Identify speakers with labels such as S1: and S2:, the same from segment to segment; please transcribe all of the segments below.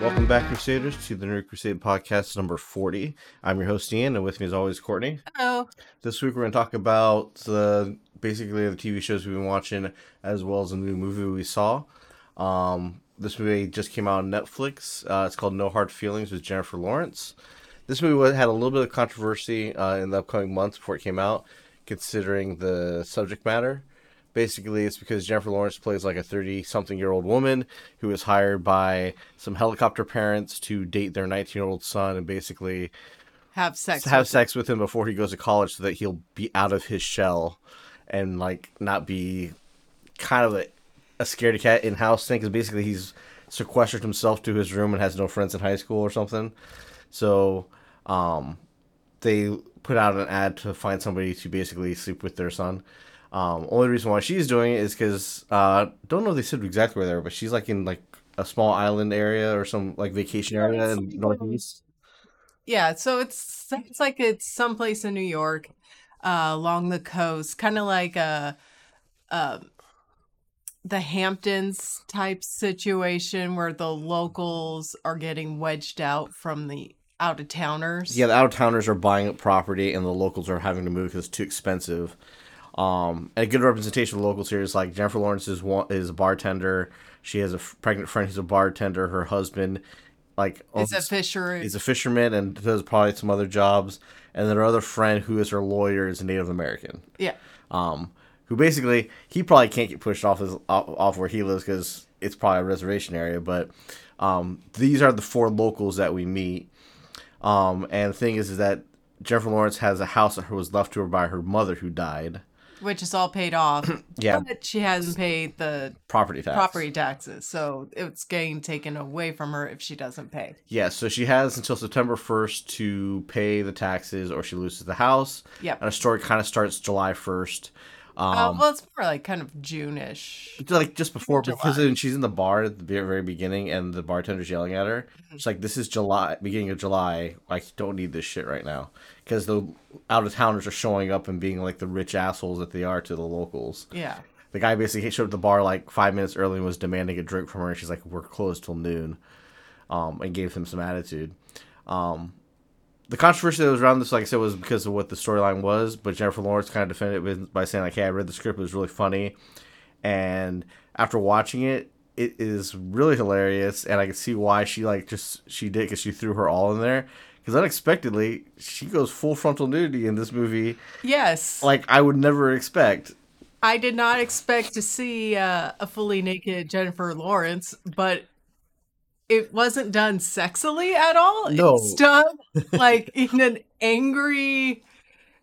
S1: Welcome back, Crusaders, to the Nerd Crusade podcast number 40. I'm your host, Ian, and with me, as always, Courtney.
S2: Oh,
S1: This week, we're going to talk about the basically the TV shows we've been watching, as well as a new movie we saw. Um, this movie just came out on Netflix. Uh, it's called No Hard Feelings with Jennifer Lawrence. This movie had a little bit of controversy uh, in the upcoming months before it came out, considering the subject matter. Basically, it's because Jennifer Lawrence plays like a 30 something year old woman who is hired by some helicopter parents to date their 19 year old son and basically
S2: have sex.
S1: have
S2: with-
S1: sex with him before he goes to college so that he'll be out of his shell and like not be kind of a, a scaredy cat in house thing because basically he's sequestered himself to his room and has no friends in high school or something. So um, they put out an ad to find somebody to basically sleep with their son. Um, only reason why she's doing it is because uh, don't know if they said exactly where they are, but she's like in like a small island area or some like vacation area in northeast.
S2: Yeah, so it's it's like it's someplace in New York, uh, along the coast, kind of like a, uh, the Hamptons type situation where the locals are getting wedged out from the out of towners.
S1: Yeah, the out of towners are buying up property, and the locals are having to move because it's too expensive. Um, and a good representation of the locals here is like Jennifer Lawrence is one is a bartender. She has a f- pregnant friend who's a bartender. Her husband, like,
S2: it's a
S1: owns-
S2: fisher.
S1: is a fisherman and does probably some other jobs. And then her other friend, who is her lawyer, is a Native American.
S2: yeah,
S1: Um, who basically he probably can't get pushed off his off, off where he lives because it's probably a reservation area. But um, these are the four locals that we meet. Um, and the thing is, is that Jennifer Lawrence has a house that was left to her by her mother who died.
S2: which is all paid off.
S1: Yeah.
S2: but she hasn't paid the
S1: Property tax.
S2: property taxes, so it's getting taken away from her if she doesn't pay.
S1: Yeah, so she has until September 1st to pay the taxes or she loses the house.
S2: Yeah.
S1: And our story kind of starts July 1st. Um,
S2: uh, well, it's more like kind of June-ish.
S1: Like just before because
S2: July.
S1: then she's in the bar at the very very beginning and the bartender's yelling at her. It's like this is July, beginning of July. I don't need this shit right now because the out of towners are showing up and being like the rich assholes that they are to the locals.
S2: Yeah.
S1: The guy basically showed up at the bar like five minutes early and was demanding a drink from her, and she's like, "We're closed till noon," um, and gave him some attitude. Um, the controversy that was around this, like I said, was because of what the storyline was. But Jennifer Lawrence kind of defended it with, by saying, like, "Hey, I read the script; it was really funny." And after watching it, it is really hilarious, and I can see why she like just she did because she threw her all in there. Because unexpectedly, she goes full frontal nudity in this movie,
S2: Yes.
S1: like I would never expect.
S2: I did not expect to see uh, a fully naked Jennifer Lawrence, but it wasn't done sexily at all.
S1: No.
S2: It's done like in an angry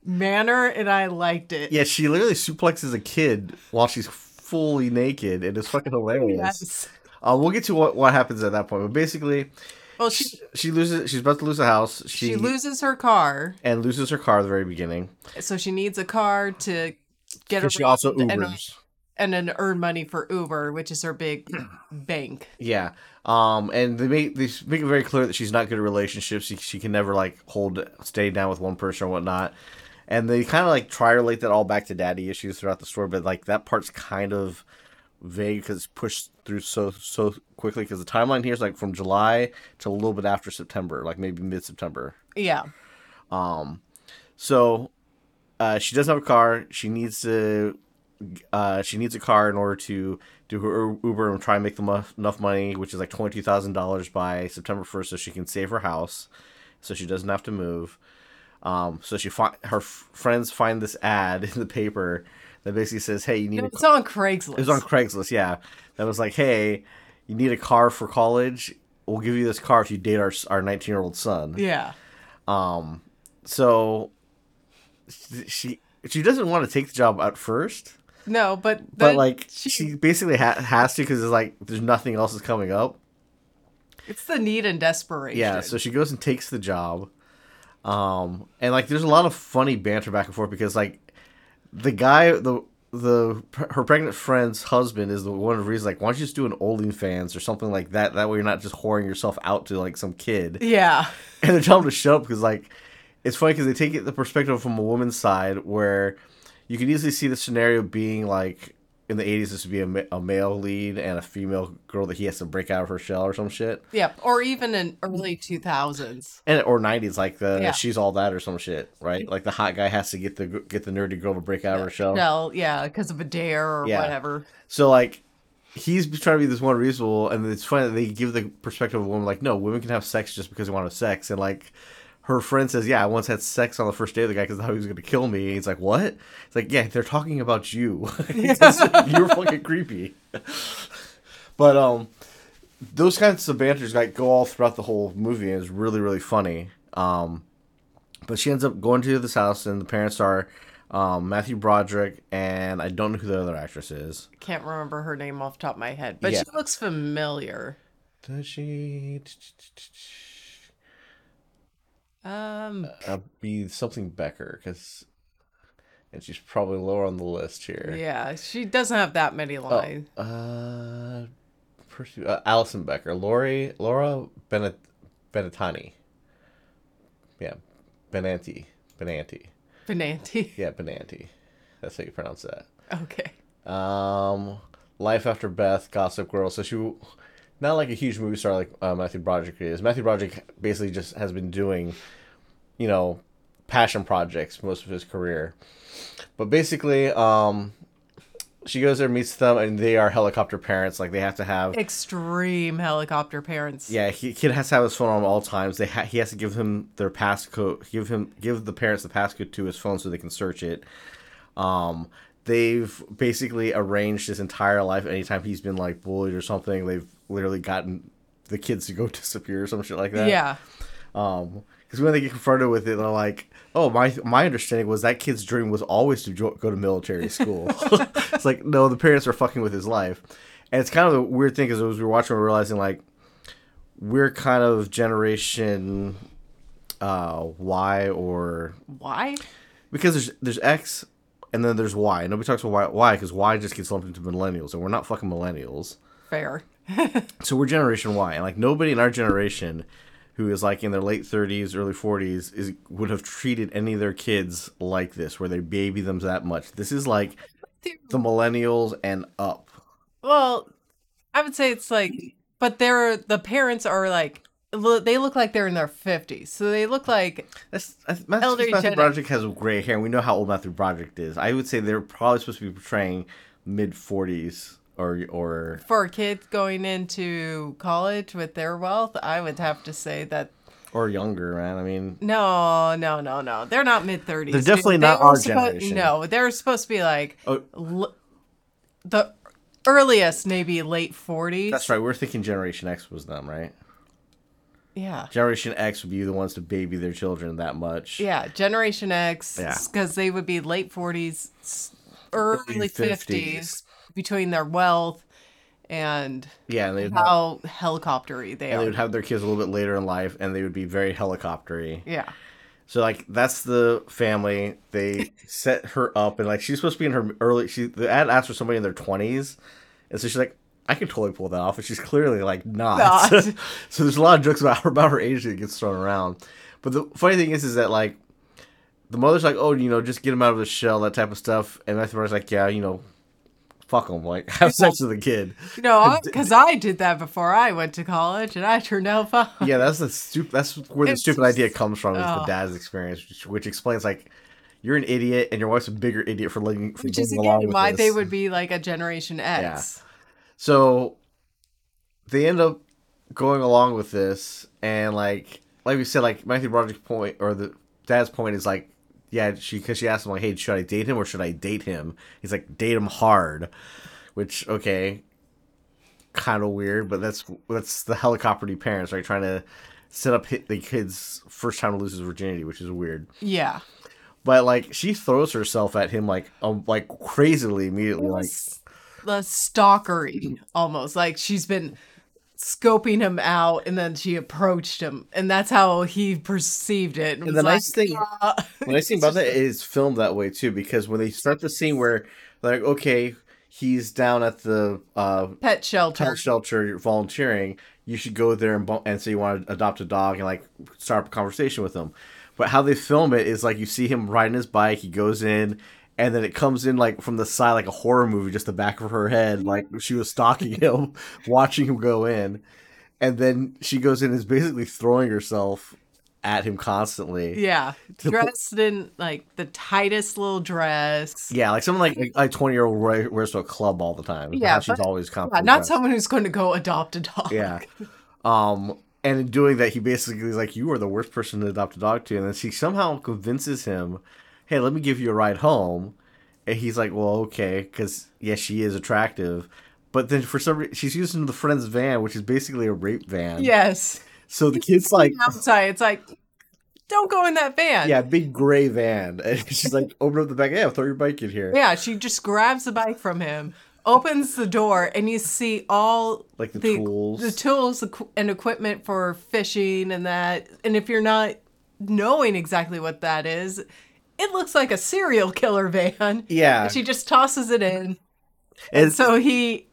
S2: manner, and I liked it.
S1: Yeah, she literally suplexes a kid while she's fully naked, and it's fucking hilarious.
S2: Yes.
S1: Uh, we'll get to what, what happens at that point, but basically,
S2: Well, she
S1: she, she loses. She's about to lose the house. She,
S2: she loses her car,
S1: and loses her car at the very beginning.
S2: so she needs a car to get
S1: she also Ubers.
S2: And then earn money for Uber, which is her big bank.
S1: Yeah. Um, and they make they make it very clear that she's not good at relationships. She, she can never like hold stay down with one person or whatnot. And they kind of like try to relate that all back to daddy issues throughout the story, but like that part's kind of vague because it's pushed through so so quickly. Because the timeline here is like from July to a little bit after September, like maybe mid September.
S2: Yeah.
S1: Um, so uh, she doesn't have a car. She needs to. Uh, she needs a car in order to do her Uber and try and make them enough money, which is like twenty two thousand dollars by September first, so she can save her house, so she doesn't have to move. Um, so she fi- her f- friends find this ad in the paper that basically says, "Hey, you need a
S2: It's on Craigslist.
S1: it was on Craigslist, yeah. That was like, hey, you need a car for college. We'll give you this car if you date our our nineteen year old son.
S2: yeah.
S1: Um, so she she doesn't want to take the job at first,
S2: No, but
S1: but like
S2: she,
S1: she, basically ha- has to because it's like there's nothing else is coming up.
S2: it's the need and desperation.
S1: Yeah, so she goes and takes the job. Um, and like there's a lot of funny banter back and forth because like the guy the the her pregnant friend's husband is the one of the reasons like why don't you just do an OnlyFans or something like that that way you're not just whoring yourself out to like some kid
S2: Yeah.
S1: and they're telling him to shut up because like it's funny because they take it the perspective from a woman's side where you can easily see the scenario being like in the 80s this would be a, ma- a male lead and a female girl that he has to break out of her shell or some shit
S2: Yep. Or even in early 2000s.
S1: and or 90s like the
S2: Yeah.
S1: she's all that or some shit right like the hot guy has to get the get the nerdy girl to break out of her shell
S2: Shell, yeah, because of a dare or
S1: Yeah.
S2: whatever.
S1: So like he's trying to be this one reasonable, and it's funny that they give the perspective of a woman like, no, women can have sex just because they want to have sex, and like her friend says, yeah, I once had sex on the first day of the guy because I thought he was going to kill me. He's like, what? It's like, yeah, they're talking about you. You're fucking creepy. but um, those kinds of banters like go all throughout the whole movie, and it's really really funny. Um, but she ends up going to this house, and the parents are. Um, Matthew Broderick and I don't know who the other actress is.
S2: Can't remember her name off the top of my head, but
S1: Yeah.
S2: she looks familiar.
S1: Does she
S2: Um,
S1: uh, be something Becker? Because and she's probably lower on the list here.
S2: yeah, she doesn't have that many lines.
S1: Uh, Percy, uh, Allison Becker, Lori, Laura Bennett, Benettani. Yeah, Benanti, Benanti.
S2: Benanti.
S1: Yeah, Benanti. That's how you pronounce that.
S2: Okay.
S1: Um, Life After Beth, Gossip Girl. So she, not like a huge movie star like uh, Matthew Broderick is. Matthew Broderick basically just has been doing, you know, passion projects most of his career. But basically, um, she goes there, meets them, and they are helicopter parents. Like they have to have.
S2: Extreme helicopter parents.
S1: Yeah, he kid has to have his phone on all times. They ha- he has to give him their passcode, give him give the parents the passcode to his phone so they can search it. Um, they've basically arranged his entire life. Anytime he's been like bullied or something, they've literally gotten the kids to go disappear or some shit like that.
S2: Yeah.
S1: Um, because when they get confronted with it, they're like, "Oh, my my understanding was that kid's dream was always to jo- go to military school." it's like, no, the parents are fucking with his life, and it's kind of a weird thing because as we were watching, we're realizing like we're kind of generation uh Y or
S2: Why?
S1: because there's there's X and then there's Y. Nobody talks about Y Y because Y just gets lumped into millennials, and we're not fucking millennials.
S2: Fair.
S1: So we're Generation Y, and like nobody in our generation who is like in their late 30s, early 40s is would have treated any of their kids like this, where they baby them that much. This is like the millennials and up.
S2: Well, I would say it's like, but they're the parents are like, they look like they're in their fifties, so they look like
S1: That's, that's Matthew,
S2: Elder
S1: Matthew Broderick has gray hair, and we know how old Matthew Broderick is. I would say they're probably supposed to be portraying mid 40s or or
S2: for kids going into college with their wealth. I would have to say that
S1: or younger, man. I mean,
S2: no, no, no, no, they're not mid thirties.
S1: They're definitely not our generation.
S2: No, they're supposed to be like
S1: oh,
S2: l- the earliest, maybe late forties.
S1: that's right. We're thinking Generation X was them, right?
S2: Yeah.
S1: Generation X would be the ones to baby their children that much.
S2: Yeah, Generation X,
S1: Yeah.
S2: because they would be late 40s, early
S1: Early
S2: 50s,
S1: 50s.
S2: Between their wealth and
S1: Yeah, and they'd have,
S2: how helicoptery they
S1: and they would have their kids a little bit later in life, and they would be very helicoptery.
S2: yeah.
S1: So like that's the family. They set her up, and like she's supposed to be in her early. She the ad asks for somebody in their twenties, and so she's like, I can totally pull that off, and she's clearly like not.
S2: Not.
S1: so there's a lot of jokes about her about her age that gets thrown around. But the funny thing is, is that like the mother's like, oh, you know, just get him out of the shell, that type of stuff, and Matthew Broderick's like, yeah, you know, fuck them. like have sex with the kid.
S2: No, because I did that before I went to college and I turned out fine.
S1: Yeah, that's the stupid. That's where the
S2: It's
S1: stupid
S2: just-
S1: idea comes from. Is the
S2: oh.
S1: dad's experience, which, which explains like you're an idiot and your wife's a bigger idiot for letting for
S2: Which is again why
S1: this.
S2: they would be like a Generation X.
S1: So they end up going along with this, and like like we said, like Matthew Broderick's point or the dad's point is like, yeah, she because she asked him like, hey, should I date him or should I date him? He's like, date him hard, which okay, kind of weird, but that's that's the helicopter parents right trying to set up hit the kid's first time to lose his virginity, which is weird.
S2: Yeah.
S1: But like she throws herself at him like um like crazily immediately like
S2: the stalkery almost like she's been scoping him out and then she approached him and that's how he perceived it and,
S1: And the nice thing-
S2: "Uh,"
S1: The nice thing about that is filmed that way too, because when they start the scene where like okay, he's down at the uh,
S2: Pet shelter.
S1: pet shelter volunteering. You should go there and and say you want to adopt a dog and like start a conversation with him. But how they film it is like you see him riding his bike. He goes in. And then it comes in like from the side, like a horror movie, just the back of her head, like she was stalking him, watching him go in. And then she goes in and is basically throwing herself at him constantly.
S2: Yeah, dressed in like the tightest little dress.
S1: Yeah, like someone like like twenty year old wears to a club all the time.
S2: Yeah,
S1: she's
S2: but-
S1: always
S2: Yeah,
S1: confident.
S2: not someone who's going to go adopt a dog.
S1: Yeah. Um, and in doing that, he basically is like, "You are the worst person to adopt a dog to," and then she somehow convinces him, "Hey, let me give you a ride home," and he's like, "Well, okay," because yes, she is attractive, but then for some reason she's using the friend's van, which is basically a rape van.
S2: Yes.
S1: So the kid's like,
S2: outside, it's like, don't go in that van.
S1: "Yeah, big gray van," and she's like, "Open up the back, yeah, throw your bike in here."
S2: Yeah, she just grabs the bike from him, opens the door, and you see all
S1: Like the tools.
S2: the tools and equipment for fishing and that. And if you're not knowing exactly what that is, it looks like a serial killer van.
S1: Yeah,
S2: And she just tosses it in.
S1: and
S2: So he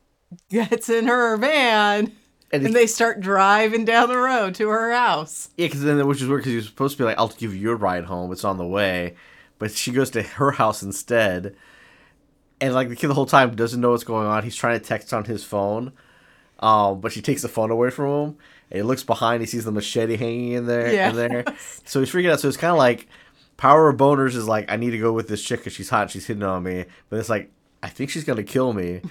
S2: gets in her van
S1: and
S2: and they start driving down the road to her house.
S1: Yeah, because then which is weird because you're supposed to be like, "I'll give you a ride home. It's on the way," but she goes to her house instead, and like the kid the whole time doesn't know what's going on. He's trying to text on his phone, um, but she takes the phone away from him, and he looks behind. He sees the machete hanging in there,
S2: Yeah.
S1: in there. So he's freaking out. So it's kind of like Power of Boners is like, I need to go with this chick because she's hot. and She's hitting on me, but it's like I think she's gonna kill me.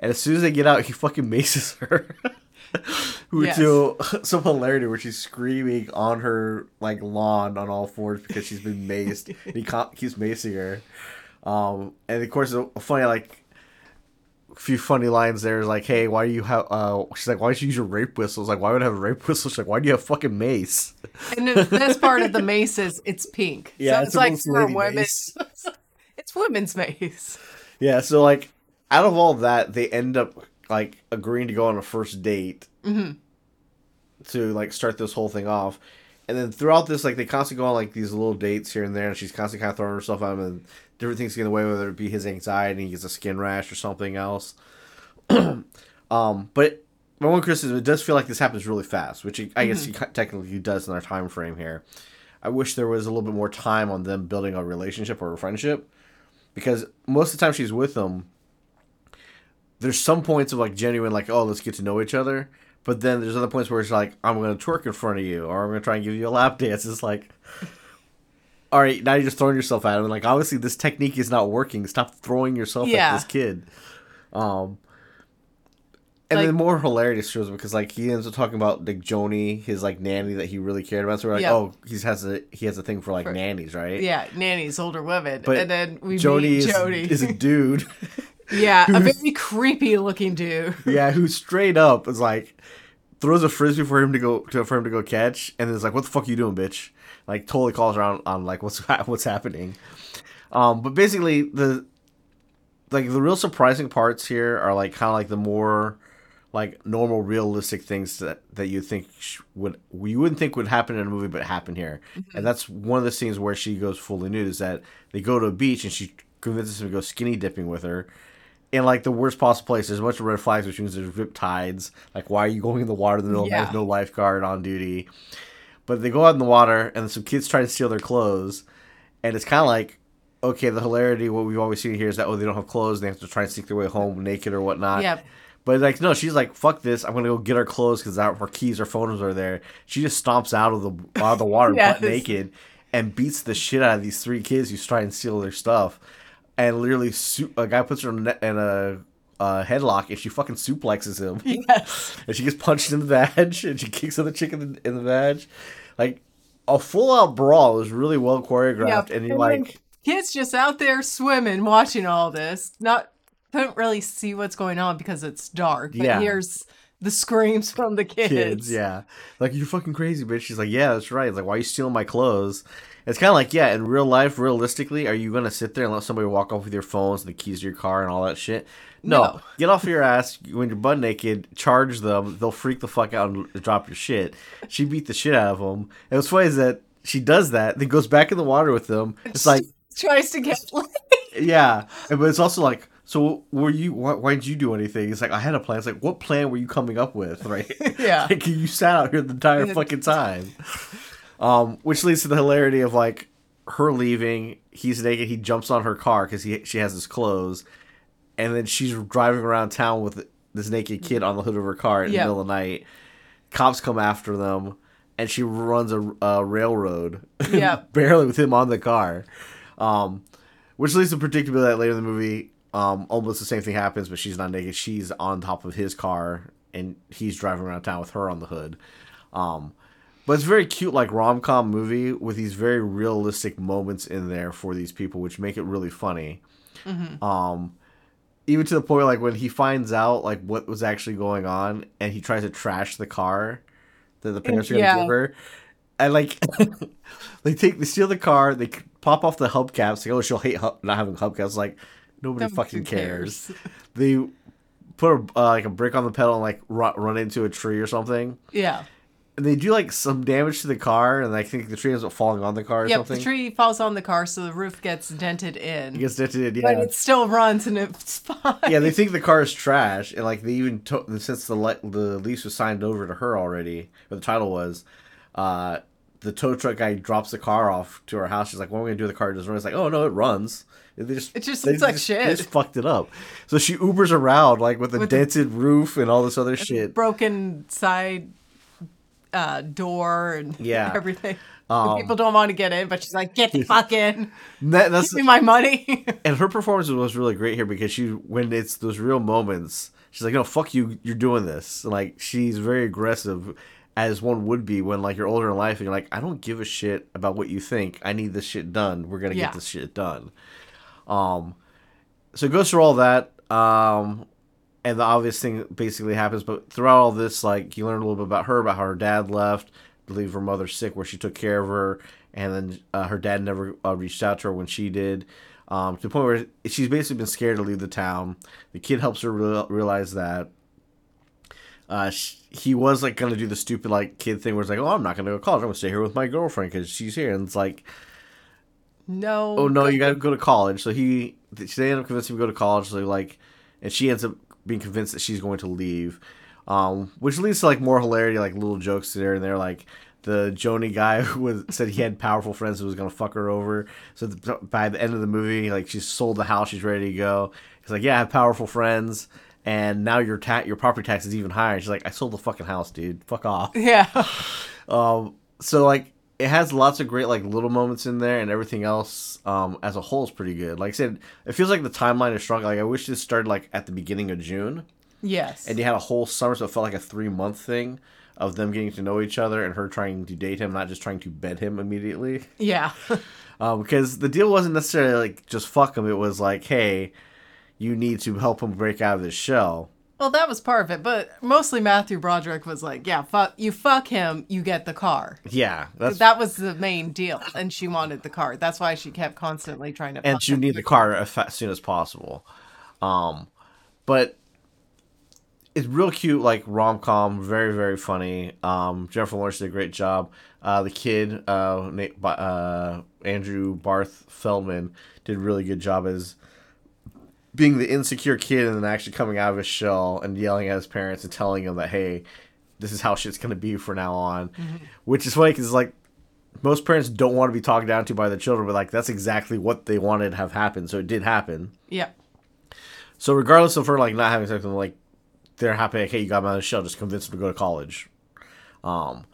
S1: And as soon as they get out, he fucking maces her. Which
S2: Yes.
S1: to some hilarity where she's screaming on her like lawn on all fours because she's been maced. and he co- keeps macing her. Um, and of course, a funny like few funny lines there is like, "Hey, why do you have?" Uh, she's like, "Why don't you use your rape whistle?" It's like, "Why would I have a rape whistle?" She's like, "Why do you have fucking mace?"
S2: And the best part of the mace is it's pink.
S1: Yeah,
S2: so
S1: it's
S2: it's like for women.
S1: mace.
S2: it's women's mace.
S1: Yeah, so like out of all that, they end up like agreeing to go on a first date to like start this whole thing off. And then throughout this, like they constantly go on like these little dates here and there, and she's constantly kind of throwing herself at him, and different things get in the way, whether it be his anxiety, he gets a skin rash or something else. um, but my one criticism, it does feel like this happens really fast, which I guess technically he technically does in our time frame here. I wish there was a little bit more time on them building a relationship or a friendship because most of the time she's with them there's some points of like genuine like oh let's get to know each other but then there's other points where it's like i'm gonna twerk in front of you or i'm gonna try and give you a lap dance it's like all right now you're just throwing yourself at him like obviously this technique is not working stop throwing yourself
S2: Yeah.
S1: at this kid um and
S2: Like-
S1: then more hilarity shows because like he ends up talking about like Joni, his like nanny that he really cared about. So we're like,
S2: Yeah.
S1: oh, he has a he has a thing for like
S2: For-
S1: nannies, right?
S2: Yeah, nannies, older women.
S1: But
S2: and then we
S1: Joni
S2: meet
S1: is, is a dude.
S2: yeah, a very creepy looking dude.
S1: yeah, who straight up is like throws a frisbee for him to go to for him to go catch, and then is like, "What the fuck are you doing, bitch?" Like totally calls around on like what's what's happening. Um, but basically the like the real surprising parts here are like kind of like the more like normal realistic things that that you think sh- would you wouldn't think would happen in a movie but happen here and that's one of the scenes where she goes fully nude is that they go to a beach and she convinces him to go skinny dipping with her in like the worst possible place there's a bunch of red flags which means there's rip tides like why are you going in the water in the middle of night
S2: Yeah.
S1: with no lifeguard on duty but they go out in the water and some kids try to steal their clothes and it's kind of like okay the hilarity what we've always seen here is that oh they don't have clothes they have to try and sneak their way home naked or whatnot
S2: Yep.
S1: but like no, she's like fuck this. I'm gonna go get our clothes because our, keys, our phones are there. She just stomps out of the out of the water
S2: Yes.
S1: butt naked and beats the shit out of these three kids who try and steal their stuff. And literally, su- a guy puts her in a, in a headlock and she fucking suplexes him.
S2: Yes.
S1: And she gets punched in the badge and she kicks the chick in the, in the badge. Like a full out brawl is really well choreographed. And you're like,
S2: kids just out there swimming, watching all this. Not couldn't really see what's going on because it's dark. But
S1: Yeah.
S2: here's the screams from the kids.
S1: kids, yeah. Like you're fucking crazy, bitch. She's like, yeah, that's right. It's like, why are you stealing my clothes? It's kind of like, yeah, in real life, realistically, are you gonna sit there and let somebody walk off with your phones and the keys to your car and all that shit? No,
S2: No.
S1: get off your ass when you're butt naked. Charge them. They'll freak the fuck out and drop your shit. She beat the shit out of them. And what's funny is that she does that, then goes back in the water with them. It's like,
S2: tries to get
S1: yeah, but it's also like so were you? Why, why did you do anything? It's like I had a plan. It's like what plan were you coming up with, right?
S2: Yeah.
S1: like you sat out here the entire fucking time. Um, which leads to the hilarity of like her leaving. He's naked. He jumps on her car because he she has his clothes, and then she's driving around town with this naked kid on the hood of her car in
S2: Yeah.
S1: the middle of the night. Cops come after them, and she runs a, a railroad.
S2: Yeah.
S1: barely with him on the car. Um, which leads to predictably that later in the movie, um, almost the same thing happens, but she's not naked. She's on top of his car, and he's driving around town with her on the hood. Um, but it's very cute, like rom com movie with these very realistic moments in there for these people, which make it really funny. Um, even to the point like when he finds out like what was actually going on, and he tries to trash the car that the parents are gonna
S2: Yeah.
S1: give her, and like they take they steal the car, they pop off the hubcaps. Like, oh, she'll hate hub- not having hubcaps. Like nobody
S2: Nobody
S1: fucking
S2: cares.
S1: cares. they put a, uh, like a brick on the pedal and like run, run into a tree or something.
S2: Yeah.
S1: And they do like some damage to the car, and I think the tree ends up falling on the car or
S2: Yep.
S1: something.
S2: The tree falls on the car, so the roof gets dented in.
S1: It gets dented, yeah.
S2: But it still runs and it's fine.
S1: yeah, they think the car is trash, and like they even took since the le- the lease was signed over to her already, or the title was, uh, the tow truck guy drops the car off to her house. She's like, "What am I gonna do? with The car doesn't run." It's like, "Oh no, it runs." They just
S2: It just looks like
S1: just-
S2: shit.
S1: They just fucked it up. So she Ubers around like with a
S2: With the-
S1: dented roof and all this other shit.
S2: broken side uh, door and
S1: Yeah.
S2: everything.
S1: Um,
S2: People don't want to get in, but she's like, "Get the fuck in,
S1: That, that's
S2: give me my money."
S1: and her performance was really great here because she when it's those real moments she's like no fuck you you're doing this and like she's very aggressive as one would be when like you're older in life and you're like i don't give a shit about what you think i need this shit done we're gonna
S2: Yeah.
S1: get this shit done um so it goes through all that um and the obvious thing basically happens but throughout all this like you learn a little bit about her about how her dad left I believe her mother's sick where she took care of her and then uh, her dad never uh, reached out to her when she did um, to the point where she's basically been scared to leave the town the kid helps her real- realize that uh, sh he was like gonna do the stupid like kid thing where it's like oh i'm not gonna go to college i'm gonna stay here with my girlfriend because she's here and it's like
S2: no.
S1: oh no, you gotta go to college. So he, they end up convincing him to go to college. So like, and she ends up being convinced that she's going to leave, um, which leads to like more hilarity, like little jokes there and there. Like the Joni guy who was said he had powerful friends who was gonna fuck her over. So the, by the end of the movie, like she's sold the house, she's ready to go. He's like, yeah, I have powerful friends. And now your ta- your property tax is even higher. She's like, I sold the fucking house, dude. Fuck off.
S2: Yeah.
S1: Um, so like it has lots of great like little moments in there, and everything else um as a whole is pretty good. Like I said, it feels like the timeline is strong. Like I wish this started like at the beginning of June,
S2: Yes.
S1: and you had a whole summer, so it felt like a three month thing of them getting to know each other and her trying to date him, not just trying to bed him immediately.
S2: yeah.
S1: Um, because the deal wasn't necessarily like just fuck him. It was like, hey, you need to help him break out of this shell.
S2: Well, that was part of it, but mostly Matthew Broderick was like, "Yeah, fuck you, fuck him, you get the car."
S1: Yeah, that's
S2: That was the main deal, and she wanted the car. That's why she kept constantly trying to.
S1: and you need the car as soon as possible. Um, but it's real cute, like rom com, very very funny. Um, Jennifer Lawrence did a great job. Uh, the kid, uh, Nate, uh, Andrew Barth Feldman, did a really good job as being the insecure kid and then actually coming out of his shell and yelling at his parents and telling them that hey, this is how shit's gonna be from now on, which is funny because like most parents don't want to be talked down to by their children, but like that's exactly what they wanted to have happen. So it did happen.
S2: Yeah.
S1: So regardless of her like not having sex with him, like they're happy. Like, hey, you got him out of the shell. Just convince him to go to college. Um,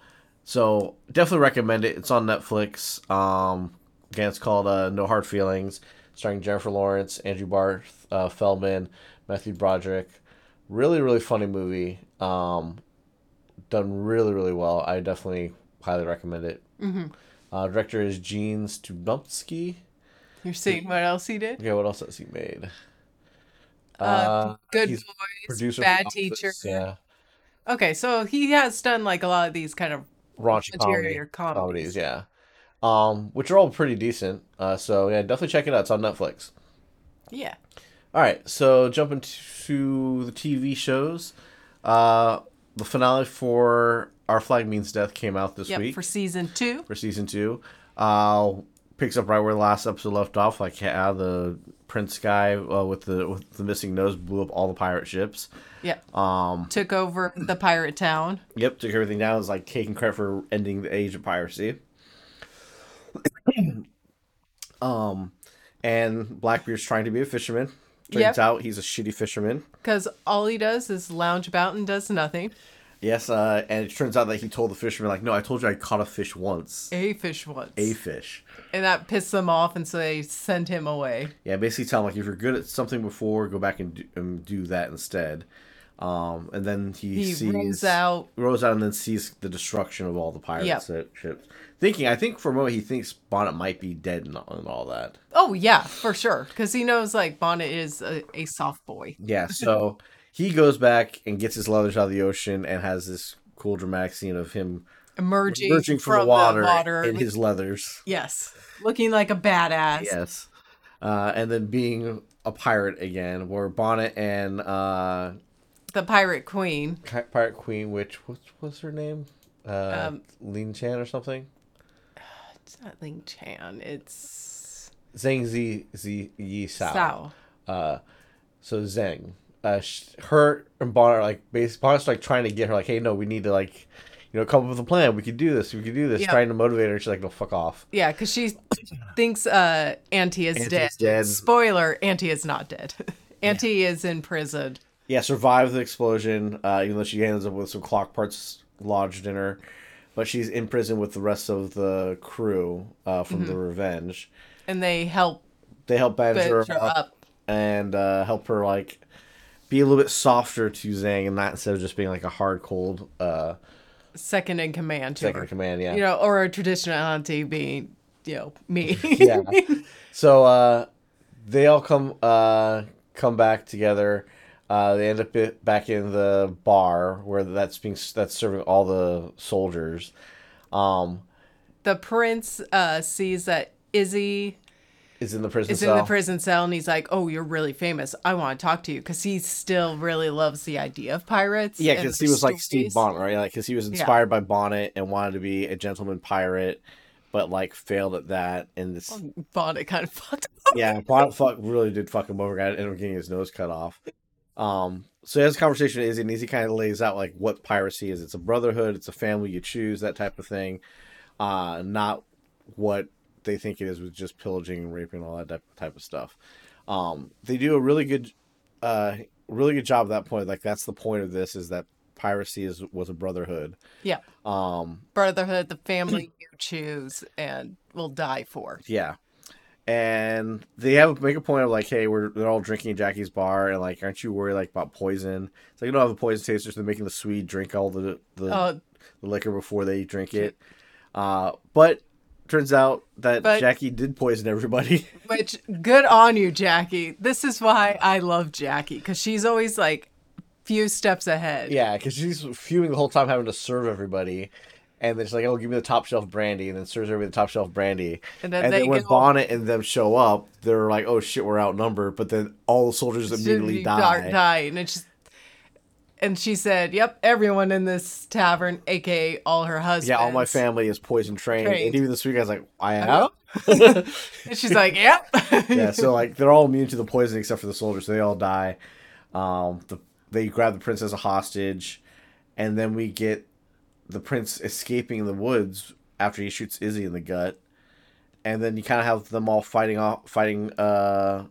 S1: so definitely recommend it. It's on Netflix. Um, again, it's called uh, No Hard Feelings, starring Jennifer Lawrence, Andrew Barth, uh, Feldman, Matthew Broderick. Really, really funny movie. Um, done really, really well. I definitely highly recommend it. Mm-hmm. Uh, director is Gene Stubnowski.
S2: You're seeing what else he did?
S1: Yeah, what else has he made?
S2: Uh, Good
S1: he's
S2: Boys,
S1: producer
S2: Bad
S1: Office,
S2: Teacher.
S1: Yeah.
S2: Okay, so he has done like a lot of these kind of
S1: raunchy comedy,
S2: comedies.
S1: comedies, yeah. Um, which are all pretty decent. Uh, so yeah, definitely check it out. It's on Netflix.
S2: yeah.
S1: All right, so jumping to the TV shows. Uh, the finale for Our Flag Means Death came out this
S2: Yep.
S1: week
S2: For season two.
S1: for season two. Uh, picks up right where the last episode left off. Like, yeah, the prince guy uh, with the with the missing nose blew up all the pirate ships.
S2: Yeah.
S1: Um,
S2: Took over the pirate town.
S1: Yep, took everything down. Is like taking credit for ending the age of piracy. um, and Blackbeard's trying to be a fisherman. Turns
S2: Yep.
S1: out he's a shitty fisherman.
S2: Because all he does is lounge about and does nothing.
S1: Yes, uh, and it turns out that he told the fisherman like, "No, I told you I caught a fish once,
S2: A fish once.
S1: a fish."
S2: and that pissed them off, and so they sent him away.
S1: Yeah, basically tell him like if you're good at something before, go back and do, and do that instead. Um, and then he,
S2: He
S1: sees
S2: rows out.
S1: rows out and then sees the destruction of all the pirate
S2: Yep.
S1: ships. Thinking, I think for a moment he thinks Bonnet might be dead and, and all that.
S2: Oh yeah, for sure. Because he knows like Bonnet is a, a soft boy.
S1: Yeah, so he goes back and gets his leathers out of the ocean and has this cool dramatic scene of him
S2: Emerging,
S1: emerging from,
S2: from
S1: the water,
S2: water
S1: in his leathers.
S2: Yes, looking like a badass.
S1: Yes. Uh, and then being a pirate again, where Bonnet and uh,
S2: The pirate queen.
S1: Pirate Queen, which what's what's her name? Uh,
S2: Um,
S1: Lin Chan or something?
S2: It's not Ling Chan. It's
S1: Zhang Zi Zi Yi Sao.
S2: Sao.
S1: Uh, so Zhang, uh, sh- her and Bonnet are like basically Bonnet's like trying to get her like, hey, no, we need to like, you know, come up with a plan. We could do this. We could do this.
S2: Yeah.
S1: Trying to motivate her. She's like, no, fuck off.
S2: Yeah, because she thinks uh, Auntie is
S1: Auntie's
S2: dead.
S1: dead.
S2: Spoiler: Auntie is not dead. Auntie is in prison.
S1: Yeah, survived the explosion. Uh, even though she ends up with some clock parts lodged in her, but she's in prison with the rest of the crew uh, from
S2: Mm-hmm.
S1: the Revenge.
S2: and they help
S1: They help bandage her,
S2: her
S1: up,
S2: up.
S1: and uh, help her like be a little bit softer to Zhang, and that instead of just being like a hard, cold uh,
S2: Second in command to
S1: second
S2: her.
S1: in command. Yeah,
S2: You know, or a traditional auntie being, you know, me.
S1: yeah. So uh, they all come uh, come back together. Uh, they end up back in the bar where that's being that's serving all the soldiers. Um,
S2: the prince uh, sees that Izzy
S1: is in the prison
S2: is
S1: cell.
S2: in the prison cell, and he's like, "Oh, you're really famous. I want to talk to you," because he still really loves the idea of pirates.
S1: yeah, because he was like Stede
S2: stories.
S1: Bonnet, right? Like, because he was inspired by Bonnet and wanted to be a gentleman pirate, but like failed at that. And this,
S2: Bonnet kind of fucked up.
S1: yeah, Bonnet fuck really did fuck him over. Got ended up getting his nose cut off. Um, so he a conversation is, Izzy, and Izzy kind of lays out like what piracy is. It's a brotherhood. It's a family you choose, that type of thing. Uh, not what they think it is with just pillaging and raping and all that type- type of stuff. Um, they do a really good, uh, really good job at that point. Like that's the point of this is that piracy is was a brotherhood.
S2: Yeah,
S1: Um,
S2: brotherhood, the family you choose and will die for.
S1: Yeah. And they have make a point of like, hey, we're they're all drinking at Jackie's bar, and like, aren't you worried like about poison? It's like you don't have a poison taster, so they're making the Swede drink all the the,
S2: Oh,
S1: the liquor before they drink it. Uh, but turns out that
S2: But-
S1: Jackie did poison everybody.
S2: which good on you, Jackie. This is why I love Jackie because she's always like few steps ahead.
S1: yeah, because she's fuming the whole time having to serve everybody. And then she's like, "Oh, give me the top shelf brandy," and then serves everybody the top shelf brandy.
S2: And then
S1: and
S2: they
S1: then when
S2: go-
S1: Bonnet and them show up, they're like, "Oh shit, we're outnumbered." But then all the soldiers immediately die.
S2: di- die, and it's just, and she said, "Yep, everyone in this tavern, aka all her husbands."
S1: Yeah, all my family is poison trained.
S2: Trained.
S1: And even this week, I was like, I am.
S2: And she's like, "Yep."
S1: yeah, so like they're all immune to the poison except for the soldiers, so they all die. Um, the, they grab the princess a hostage, and then we get the prince escaping in the woods after he shoots Izzy in the gut, and then you kind of have them all fighting off, fighting, uh,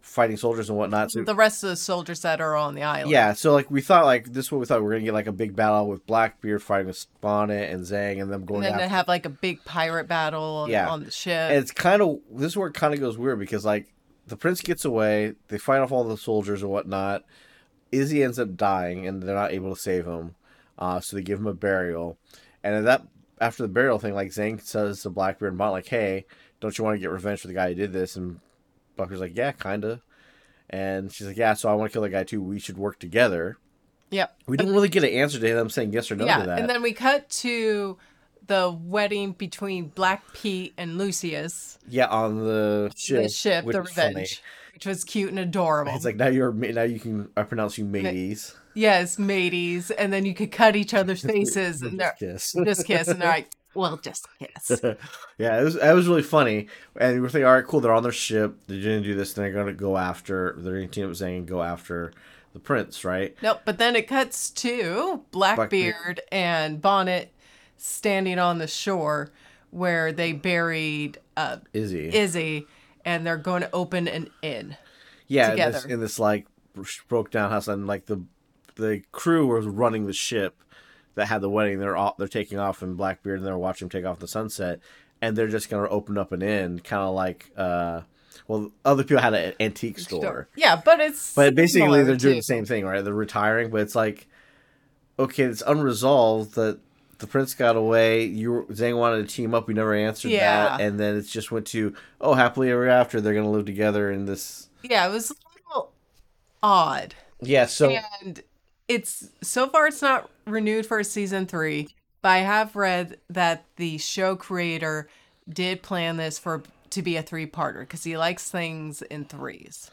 S1: fighting soldiers and whatnot. So
S2: the rest of the soldiers that are on the island.
S1: yeah, so like we thought, like this is what we thought we were gonna get like a big battle with Blackbeard fighting with Bonnet and Zhang, and them going.
S2: And then
S1: after
S2: have like a big pirate battle on,
S1: Yeah.
S2: on the ship.
S1: And it's kind of this is where it kind of goes weird because like the prince gets away, they fight off all the soldiers and whatnot. Izzy ends up dying, and they're not able to save him, uh, so they give him a burial. And at that after the burial thing, like Zhang says to Blackbeard and Bonnet, like, "Hey, don't you want to get revenge for the guy who did this?" And Bucker's like, "Yeah, kinda." And she's like, "Yeah, so I want to kill the guy too. We should work together."
S2: yep.
S1: We don't really get an answer to them saying yes or no
S2: yeah,
S1: to that.
S2: and then we cut to the wedding between Black Pete and Lucius,
S1: yeah, on the ship,
S2: the ship, the. Revenge, which was cute and adorable.
S1: It's like now you're now you can I pronounce you mateys.
S2: yes, mateys, and then you could cut each other's faces and they're
S1: kiss.
S2: just kiss, and they're like, Well, just kiss.
S1: yeah, it was it was really funny, and we were thinking, all right, cool, they're on their ship, they're gonna do this, and they're gonna go after, they're gonna team up saying and go after the prince, right?
S2: Nope. But then it cuts to Blackbeard and Bonnet standing on the shore where they buried uh,
S1: Izzy,
S2: Izzy, and they're going to open an inn.
S1: yeah, in this,
S2: together.
S1: in this like broke down house, and like the the crew was running the ship that had the wedding. They're all, they're taking off in Blackbeard, and they're watching him take off the sunset, and they're just gonna open up an inn, kind of like uh, well, other people had an antique store.
S2: Yeah, but it's
S1: But basically, they're doing
S2: too.
S1: the same thing, right? They're retiring, but it's like, okay, it's unresolved that the prince got away. You Zhang wanted to team up. We never answered
S2: Yeah.
S1: that, and then it just went to oh, happily ever after. They're gonna live together in this.
S2: Yeah, it was a little odd.
S1: Yeah. So
S2: and it's so far it's not renewed for season three but i have read that the show creator did plan this for to be a three-parter because he likes things in threes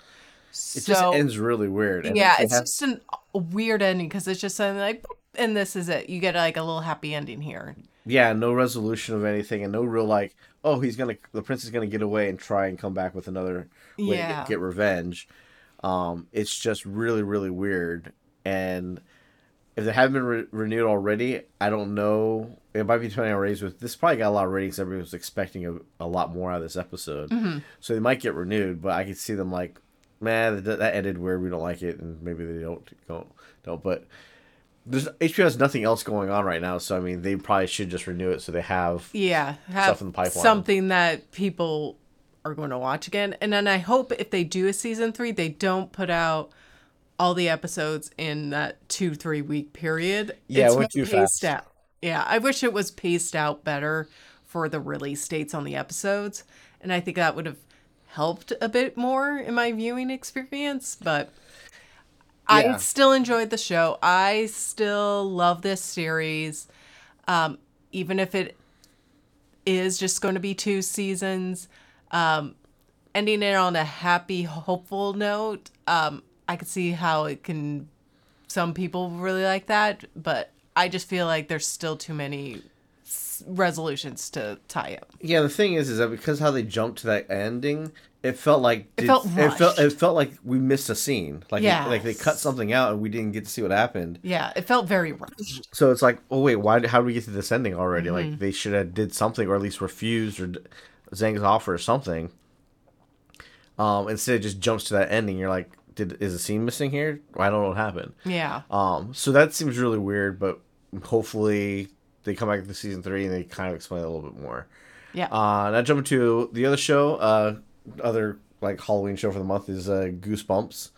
S1: it
S2: so
S1: just ends really weird.
S2: yeah
S1: they
S2: it's
S1: have-
S2: just an, a weird ending because it's just something like boop, and this is it you get like a little happy ending here
S1: yeah, no resolution of anything, and no real like, oh, he's gonna the prince is gonna get away and try and come back with another way to
S2: Yeah.
S1: get, get revenge. Um, it's just really really weird, and if they haven't been re- renewed already, I don't know. It might be depending on ratings. But this probably got a lot of ratings. Everybody was expecting a, a lot more out of this episode,
S2: Mm-hmm.
S1: so they might get renewed. But I could see them like, man, that, that ended weird. We don't like it, and maybe they don't don't don't. But there's HBO has nothing else going on right now, so I mean, they probably should just renew it so they have.
S2: yeah have
S1: Stuff in the pipeline.
S2: something that people are going to watch again and then i hope if they do a season three they don't put out all the episodes in that two three week period
S1: Yeah, it
S2: it's
S1: went too
S2: paced
S1: fast.
S2: out yeah i wish it was paced out better for the release dates on the episodes and i think that would have helped a bit more in my viewing experience but I still enjoyed the show. I still love this series. Um, even if it is just going to be two seasons, um, ending it on a happy, hopeful note, um, I could see how it can. Some people really like that, but I just feel like there's still too many resolutions to tie up.
S1: Yeah, the thing is, is that because how they jumped to that ending, it felt like
S2: It felt
S1: it felt it felt like we missed a scene. Like
S2: Yes.
S1: like they cut something out and we didn't get to see what happened.
S2: Yeah, it felt very rushed.
S1: So it's like, oh wait, why? How did we get to this ending already?
S2: Mm-hmm.
S1: Like they should have did something or at least refused or Zhang's offer or something. Um, instead it just jumps to that ending. You're like, did is a scene missing here? I don't know what happened.
S2: Yeah.
S1: Um, so that seems really weird, but hopefully they come back to season three and they kind of explain it a little bit more.
S2: Yeah.
S1: Uh, now jumping to the other show, uh, other like Halloween show for the month is uh, Goosebumps.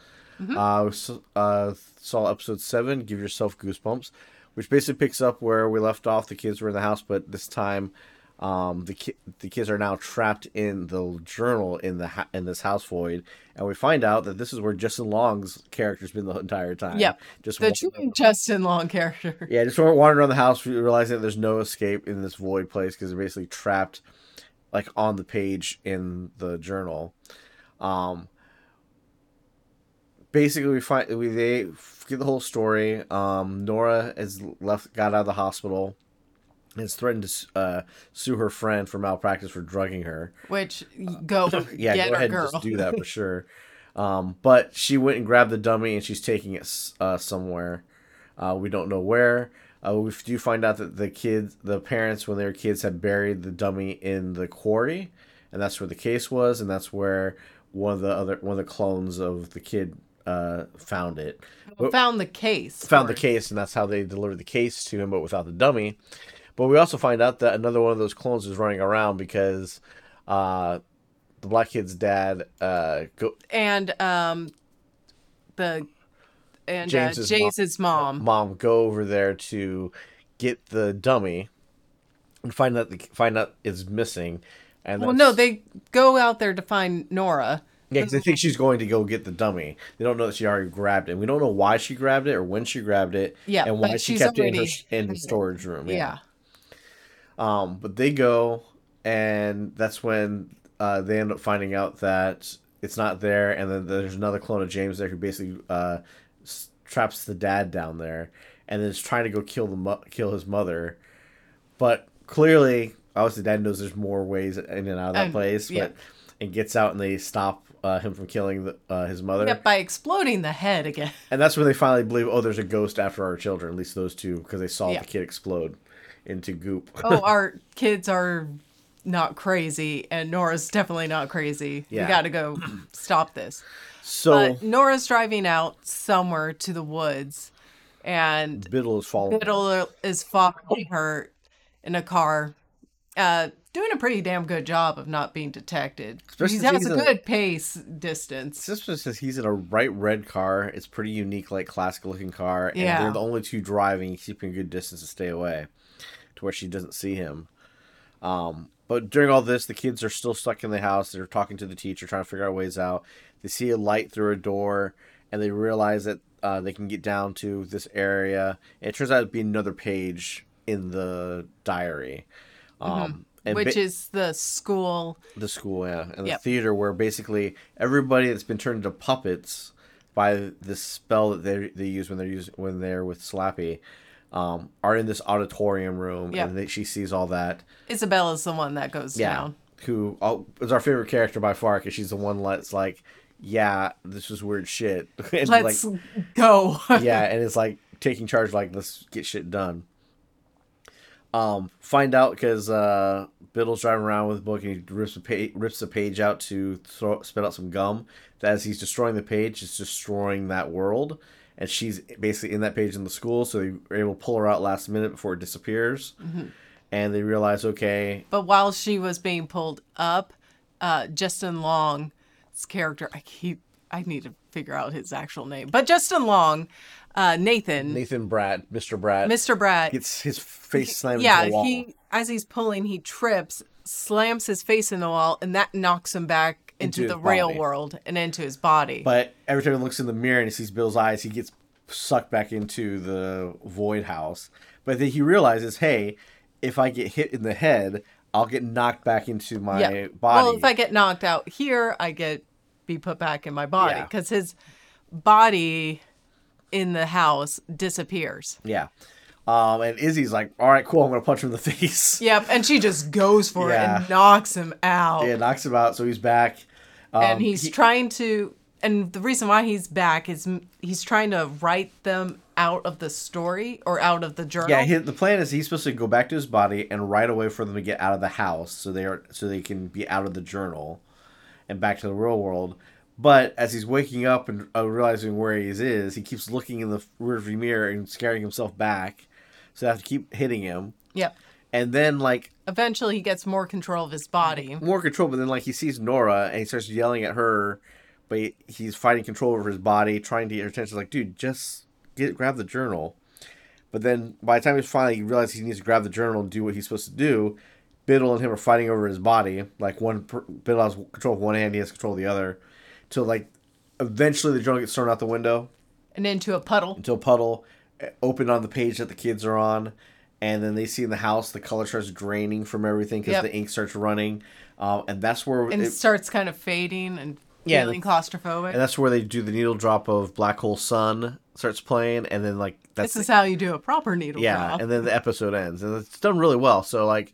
S1: Uh, we uh, saw episode seven, Give Yourself Goosebumps, which basically picks up where we left off. The kids were in the house, but this time, um, the ki- the kids are now trapped in the journal in the ha- in this house void, and we find out that this is where Justin Long's character's been the entire time.
S2: Yep.
S1: just
S2: the true Justin Long character.
S1: yeah, just wandering around the house, realizing that there's no escape in this void place because they're basically trapped, like on the page in the journal. Um, basically, we find we they get the whole story. Um, Nora is left, got out of the hospital, and is threatened to uh, sue her friend for malpractice for drugging her.
S2: Which go
S1: Yeah,
S2: get
S1: go
S2: her
S1: ahead
S2: girl.
S1: and just do that for sure. Um, but she went and grabbed the dummy and she's taking it uh, somewhere. Uh, we don't know where. Uh, we do find out that the kids, the parents, when they were kids, had buried the dummy in the quarry, and that's where the case was, and that's where one of the other one of the clones of the kid uh, found it.
S2: Found the case.
S1: found the case, and that's how they delivered the case to him, but without the dummy. But we also find out that another one of those clones is running around because uh, the black kid's dad uh, go,
S2: and um the and
S1: James's
S2: uh,
S1: mom-
S2: James's mom.
S1: mom go over there to get the dummy and find out the, find out it's missing. And
S2: Well, no, they go out there to find Nora.
S1: yeah, 'cause they think she's going to go get the dummy. They don't know that she already grabbed it. We don't know why she grabbed it or when she grabbed it.
S2: Yeah,
S1: and why she kept it in, her, in the storage room.
S2: Yeah.
S1: Um, but they go, and that's when uh, they end up finding out that it's not there, and then there's another clone of James there who basically uh, traps the dad down there, and then is trying to go kill the mo- kill his mother, but clearly, obviously, Dad knows there's more ways in and out of that
S2: And-
S1: place,
S2: yeah.
S1: but and gets out and they stop uh, him from killing the, uh, his mother.
S2: Yep, by exploding the head again.
S1: And that's when they finally believe, oh, there's a ghost after our children. At least those two, because they saw the kid explode into goop.
S2: Oh, our kids are not crazy, and Nora's definitely not crazy.
S1: Yeah.
S2: We got to go stop this.
S1: So
S2: But Nora's driving out somewhere to the woods, and
S1: Biddle is following.
S2: Biddle is following her in a car, uh, doing a pretty damn good job of not being detected.
S1: Especially
S2: he has
S1: he's
S2: a
S1: a-
S2: good pace distance.
S1: Just says he's in a bright red car. It's pretty unique, like classic looking car. And
S2: Yeah.
S1: they're the only two driving, keeping a good distance to stay away, to where she doesn't see him. Um, but during all this, the kids are still stuck in the house. They're talking to the teacher, trying to figure out ways out. They see a light through a door, and they realize that uh, they can get down to this area. And it turns out to be another page in the diary. Um, and
S2: Which
S1: ba-
S2: is the school.
S1: the school, yeah, and the
S2: Yep.
S1: theater where basically everybody that's been turned into puppets by this spell that they they use when they're use when they're with Slappy, um, are in this auditorium room,
S2: Yep.
S1: and they, she sees all that.
S2: Isabella's the one that goes
S1: Yeah,
S2: down.
S1: who oh, is our favorite character by far because she's the one that's like, yeah, this is weird shit. and
S2: Let's
S1: like,
S2: go.
S1: yeah, and it's like taking charge, like let's get shit done. Um, find out because uh, Biddle's driving around with a book and he rips a page, rips the page out to throw, spit out some gum. That as he's destroying the page, it's destroying that world, and she's basically in that page in the school. So they were able to pull her out last minute before it disappears, and they realize, okay,
S2: But while she was being pulled up, uh, Justin Long's character, I keep, I need to figure out his actual name. But Justin Long, uh, Nathan,
S1: Nathan Bratt, Mr. Bratt,
S2: Mr. Brad,
S1: gets his face slammed
S2: yeah,
S1: into the wall.
S2: he, as he's pulling, he trips, slams his face in the wall, and that knocks him back into,
S1: Into
S2: the real
S1: body.
S2: world and into his body.
S1: But every time he looks in the mirror and he sees Bill's eyes, he gets sucked back into the void house. But then he realizes, hey, if I get hit in the head, I'll get knocked back into my
S2: yeah.
S1: body.
S2: Well, if I get knocked out here, I get be put back in my body
S1: Yeah.
S2: because his body in the house disappears.
S1: yeah. Um, and Izzy's like, all right, cool, I'm gonna punch him in the face.
S2: Yep, and she just goes for it and knocks him out.
S1: Yeah, knocks him out, so he's back. Um,
S2: and he's
S1: he-
S2: trying to and the reason why he's back is he's trying to write them out of the story or out of the journal.
S1: yeah, he, the plan is he's supposed to go back to his body and right away for them to get out of the house, so they are so they can be out of the journal, and back to the real world. But as he's waking up and uh, realizing where he is, he keeps looking in the rearview mirror and scaring himself back. So they have to keep hitting him,
S2: Yep.
S1: and then like
S2: Eventually he gets more control of his body.
S1: more control. But then like he sees Nora and he starts yelling at her, but he, he's fighting control over his body, trying to get her attention. Like, dude, just get grab the journal. But then by the time he finally realizes he needs to grab the journal and do what he's supposed to do, Biddle and him are fighting over his body. Like one Biddle has control of one hand, he has control of the other. Till like eventually the journal gets thrown out the window
S2: And into a puddle.
S1: into a puddle, uh, open on the page that the kids are on, and then they see in the house the color starts draining from everything because
S2: Yep.
S1: the ink starts running, um, and that's where
S2: And
S1: it-
S2: it starts kind of fading and
S1: Yeah,
S2: feeling claustrophobic.
S1: and that's where they do the needle drop of Black Hole Sun starts playing, and then like that's
S2: this is how you do a proper needle
S1: yeah,
S2: drop.
S1: and then the episode ends, and it's done really well. So like,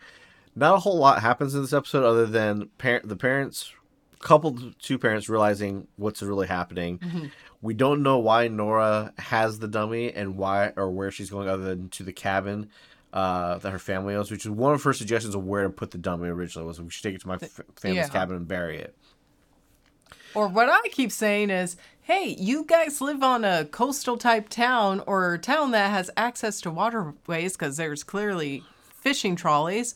S1: not a whole lot happens in this episode other than parent the parents, couple two parents realizing what's really happening.
S2: Mm-hmm.
S1: We don't know why Nora has the dummy and why or where she's going other than to the cabin. Uh, that her family owns, which is one of her suggestions of where to put the dummy originally was we should take it to my f- family's
S2: yeah.
S1: cabin and bury it.
S2: Or what I keep saying is, hey, you guys live on a coastal type town or town that has access to waterways because there's clearly fishing trolleys.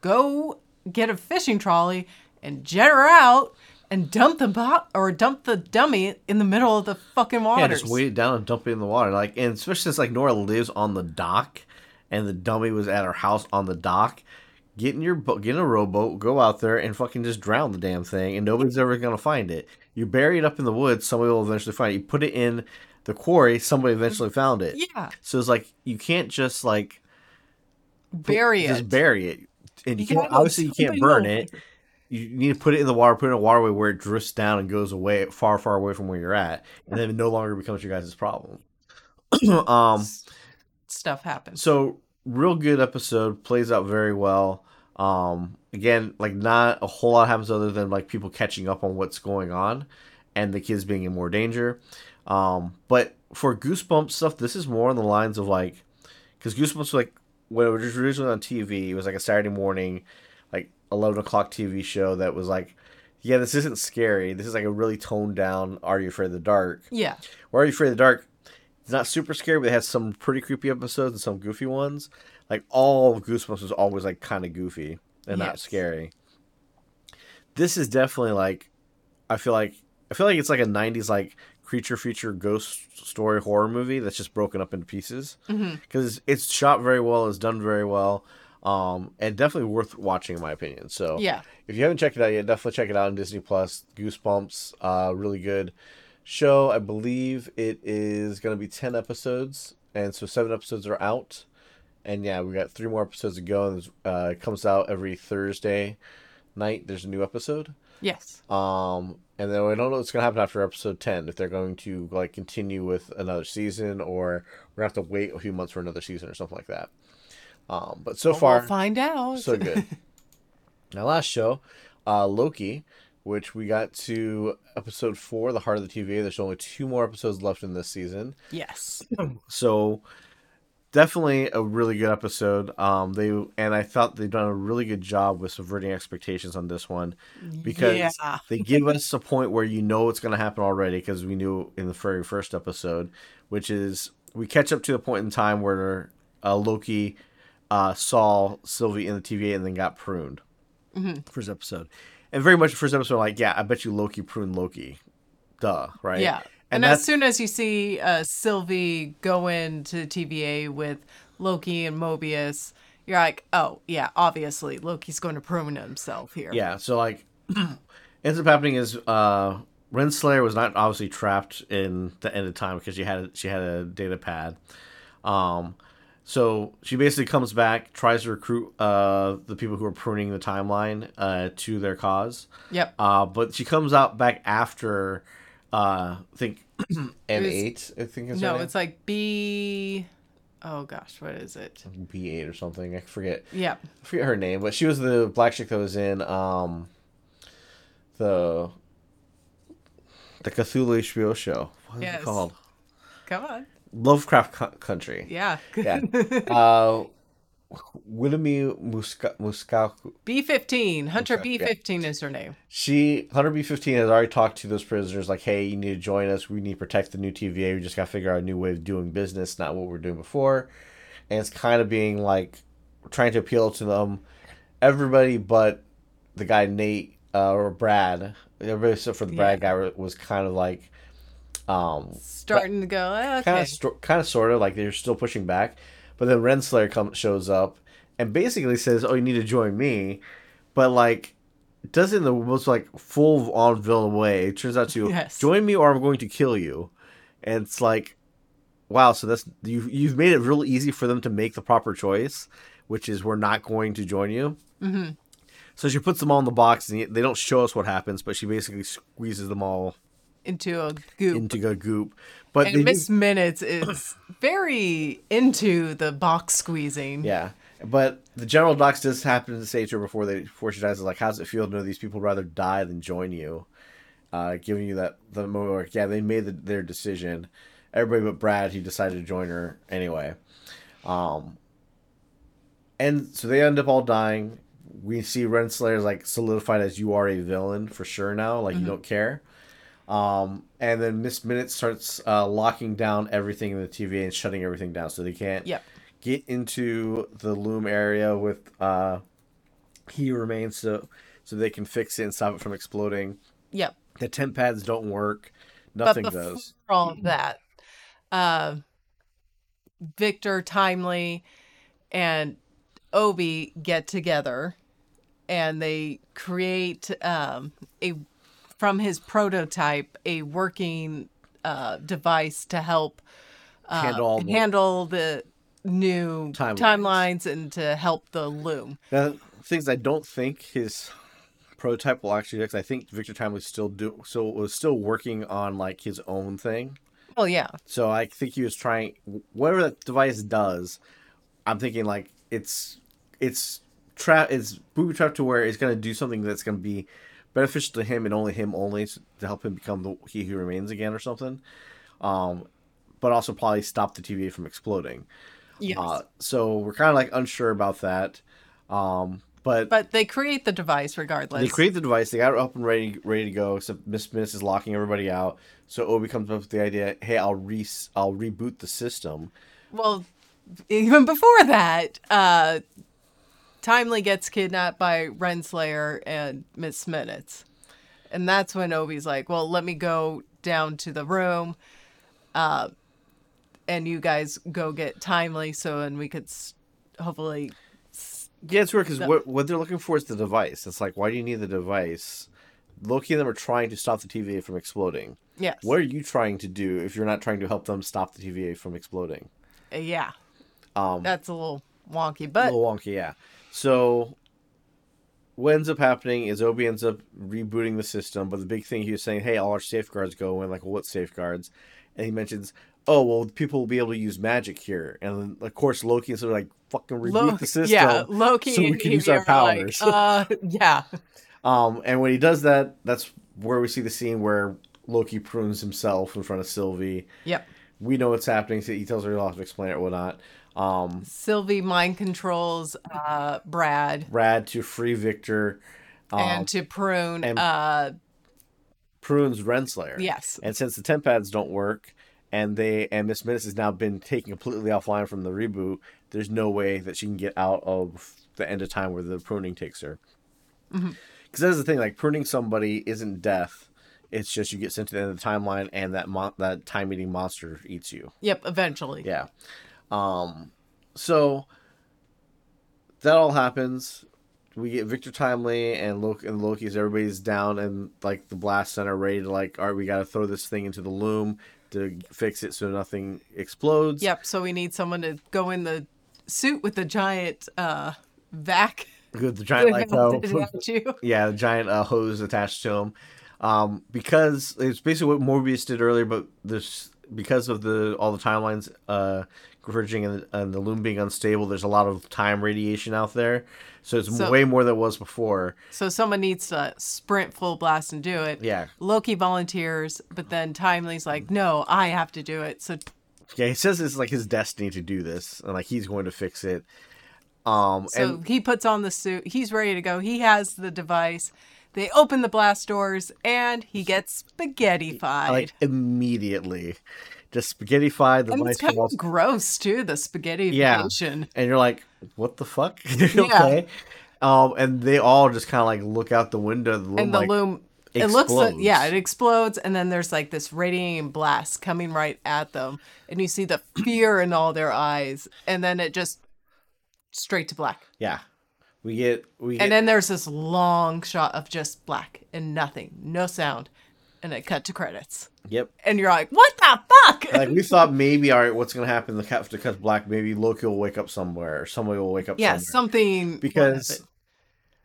S2: Go get a fishing trolley and jet her out and dump the bot or dump the dummy in the middle of the fucking
S1: Yeah,
S2: waters.
S1: just weight it down and dump it in the water. Like, and especially since like Nora lives on the dock, and the dummy was at her house on the dock. Get in your boat, get in a rowboat, go out there and fucking just drown the damn thing, and nobody's ever gonna find it. You bury it up in the woods, somebody will eventually find it. You put it in the quarry, somebody eventually found it.
S2: Yeah,
S1: So it's like you can't just like
S2: bury
S1: just
S2: it.
S1: Just bury it, and you,
S2: You
S1: can't obviously you can't burn it. You need to put it in the water, put it in a waterway where it drifts down and goes away far, far away from where you're at, and then it no longer becomes your guys' problem. um,
S2: Stuff happens.
S1: so real good episode. Plays out very well. Um, again, like not a whole lot happens other than like people catching up on what's going on, and the kids being in more danger. Um, but for Goosebumps stuff, this is more on the lines of like, because Goosebumps like when it was originally on TV, it was like a Saturday morning, like eleven o'clock TV show that was like, yeah, this isn't scary. This is like a really toned down. Are you afraid of the dark?
S2: Yeah.
S1: Or Are you afraid of the dark? It's not super scary, but it has some pretty creepy episodes and some goofy ones. Like all of Goosebumps was always like kind of goofy and not scary. This is definitely like, I feel like I feel like it's like a '90s like creature feature ghost story horror movie that's just broken up into pieces because it's shot very well, it's done very well, um, and definitely worth watching in my opinion. So
S2: Yeah.
S1: if you haven't checked it out yet, definitely check it out on Disney Plus. Goosebumps, uh, really good show. I believe it is going to be ten episodes, and so seven episodes are out. And yeah, we got three more episodes to go. And uh, it comes out every Thursday night. There's a new episode.
S2: Yes.
S1: Um, and then we don't know what's gonna happen after episode ten. If they're going to like continue with another season, or we're gonna have to wait a few months for another season or something like that. Um, but so
S2: Well,
S1: far,
S2: we'll find out.
S1: so good. Now, last show, uh, Loki, which we got to episode four, the heart of the TVA. There's only two more episodes left in this season,
S2: yes.
S1: so definitely a really good episode. Um, they and I thought they've done a really good job with subverting expectations on this one because
S2: yeah.
S1: they give us a point where you know it's going to happen already because we knew in the very first episode, which is we catch up to the point in time where uh, Loki uh, saw Sylvie in the TVA and then got pruned.
S2: Mhm.
S1: First episode, and very much the first episode, like yeah, I bet you Loki pruned Loki, duh, right?
S2: Yeah.
S1: And,
S2: And, as soon as you see uh, Sylvie go into TVA with Loki and Mobius, you're like, oh, yeah, obviously Loki's going to prune himself here.
S1: yeah. So like, ends up happening is uh, Renslayer was not obviously trapped in the end of time because she had she had a data pad. Um, so she basically comes back, tries to recruit uh, the people who are pruning the timeline uh, to their cause.
S2: Yep.
S1: Uh, but she comes out back after, uh, I think, N eight. I think is
S2: No, it's like B. Oh gosh, what is it?
S1: B eight or something. I forget.
S2: Yeah.
S1: I forget her name, but she was the black chick that was in um, the the Cthulhu HBO show. What is
S2: Yes.
S1: it called?
S2: Come on.
S1: Lovecraft Co- Country.
S2: Yeah.
S1: Yeah. uh, Wilhelmine Muska- Muskaku.
S2: B15. Hunter
S1: Okay.
S2: B15 is her name.
S1: She Hunter B fifteen has already talked to those prisoners like, hey, you need to join us. We need to protect the new TVA. We just got to figure out a new way of doing business, not what we're doing before. And it's kind of being like trying to appeal to them, everybody but the guy Nate uh, or Brad. Everybody except for the Brad guy was kind of like, um,
S2: Starting to go, okay.
S1: kind of kind of sort of like they're still pushing back but then renslayer comes shows up and basically says oh you need to join me but like does it in the most like full on villain way it turns out to
S2: Yes.
S1: join me or i'm going to kill you and it's like wow so that's you you've made it real easy for them to make the proper choice which is we're not going to join you
S2: Mhm.
S1: so she puts them all in the box and they don't show us what happens but she basically squeezes them all
S2: into a goop.
S1: into a goop but
S2: and
S1: do-
S2: Miss Minutes is very into the box squeezing.
S1: Yeah, but the general Dox does happen to say to her before they before she dies, is like, "How's it feel to know these people rather die than join you?" Uh, giving you that the moment where yeah, they made the, their decision. Everybody but Brad, he decided to join her anyway. Um, and so they end up all dying. We see Renslayer like solidified as you are a villain for sure now. Like you don't care. Um, and then Miss Minute starts uh, locking down everything in the TV and shutting everything down, so they can't
S2: Yep.
S1: get into the loom area with uh he remains so so they can fix it and stop it from exploding.
S2: Yep.
S1: The temp pads don't work. Nothing
S2: but before
S1: does.
S2: all of that, uh, Victor, Timely, and Obi get together, and they create um, a from his prototype a working uh, device to help uh,
S1: Handle the-
S2: handle the new
S1: Timelines.
S2: timelines and to help the loom.
S1: Now, things I don't think his prototype will actually do, 'cause I think Victor Time was still do so was still working on like his own thing.
S2: Well, yeah,
S1: So I think he was trying whatever that device does. I'm thinking like it's it's trap it's booby trap to where it's gonna do something that's gonna be beneficial to him and only him only to help him become the he who remains again or something. Um, but also probably stop the TVA from exploding.
S2: Yes.
S1: Uh, so we're kind of like unsure about that. Um, but,
S2: but they create the device regardless.
S1: they create the device. They got it up and ready, ready to go. Except Miss Miss is locking everybody out. So Obi comes up with the idea, "Hey, I'll re I'll reboot the system."
S2: well, even before that, uh, Timely gets kidnapped by Renslayer and Miss Minutes. And that's when Obi's like, well, let me go down to the room. Uh, and you guys go get Timely so and we could s- hopefully.
S1: Yeah, it's weird because
S2: No.
S1: what what they're looking for is the device. It's like, why do you need the device? Loki and them are trying to stop the TVA from exploding.
S2: Yes.
S1: What are you trying to do if you're not trying to help them stop the TVA from exploding?
S2: Uh, Yeah.
S1: Um,
S2: That's a little wonky, but.
S1: a little wonky, yeah. So what ends up happening is Obi ends up rebooting the system, but the big thing he was saying, "Hey, all our safeguards go in." Like, well, what safeguards? And he mentions, "Oh, well, people will be able to use magic here." And then, of course, Loki is sort of like, "Fucking reboot
S2: Lo-
S1: the system."
S2: yeah, Loki
S1: so we can use our
S2: are like,
S1: powers.
S2: uh, yeah.
S1: Um, and when he does that, that's where we see the scene where Loki prunes himself in front of Sylvie.
S2: Yep.
S1: We know what's happening, so he tells her he'll have to explain it or whatnot. Um,
S2: Sylvie mind controls uh, Brad
S1: Brad to free Victor. Um,
S2: and to prune.
S1: and-
S2: uh,
S1: prunes Renslayer.
S2: yes.
S1: And since the temp pads don't work, and they and Miss Minutes has now been taken completely offline from the reboot, there's no way that she can get out of the end of time where the pruning takes her. Because
S2: Mhm.
S1: that's the thing, like pruning somebody isn't death. It's just you get sent to the end of the timeline, and that mon- that time eating monster eats you.
S2: Yep. Eventually.
S1: Yeah. Um. So that all happens. We get Victor Timely and Loki and Loki's. Everybody's down and like the blast center, ready to like, all right, we got to throw this thing into the loom to fix it so nothing explodes.
S2: Yep. So we need someone to go in the suit with the giant uh, vac.
S1: With the giant like yeah, the giant uh, hose attached to him. Um, because it's basically what Mobius did earlier, but this because of the all the timelines uh converging and, and the loom being unstable, there's a lot of time radiation out there. So it's
S2: So-
S1: way more than it was before.
S2: So someone needs to sprint full blast and do it.
S1: Yeah.
S2: Loki volunteers, but then Timely's like, "No, I have to do it." So
S1: Yeah, he says it's like his destiny to do this, and like he's going to fix it. Um,
S2: So
S1: and
S2: he puts on the suit. He's ready to go. He has the device. They open the blast doors, and he gets spaghettified.
S1: like immediately, just spaghettified. The
S2: and
S1: mice
S2: it's kind of gross too. The spaghettification.
S1: Yeah. and you're like, "What the fuck?" okay. Um, and they all just kind of like look out the window. The loom,
S2: and the
S1: like,
S2: loom. It looks like yeah, it explodes, and then there's like this radiating blast coming right at them, and you see the fear in all their eyes, and then it just straight to black.
S1: Yeah, we get we get
S2: And then there's this long shot of just black and nothing, no sound, and it cut to credits.
S1: yep.
S2: And you're like, what the fuck?
S1: Like we thought maybe all right, what's gonna happen? The cat cuts black. Maybe Loki will wake up somewhere, or somebody will wake up.
S2: yeah,
S1: somewhere.
S2: something
S1: because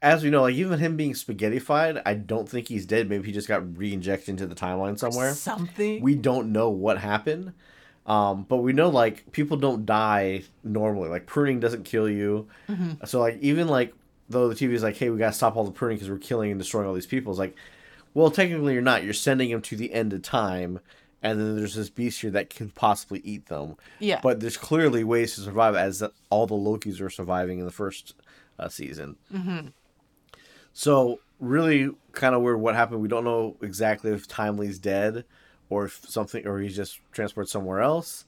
S1: as we know, like even him being spaghettified, I don't think he's dead. Maybe he just got re-injected into the timeline somewhere.
S2: something.
S1: We don't know what happened. Um, but we know like people don't die normally. Like pruning doesn't kill you.
S2: Mhm.
S1: So like even like though the TV is like, hey, we gotta stop all the pruning because we're killing and destroying all these people. It's like, well, technically you're not. You're sending them to the end of time, and then there's this beast here that can possibly eat them.
S2: yeah,
S1: But there's clearly ways to survive, as all the Lokis are surviving in the first uh, season.
S2: hmm
S1: So really, kind of weird what happened. We don't know exactly if Timely's dead, or if something, or he's just transported somewhere else.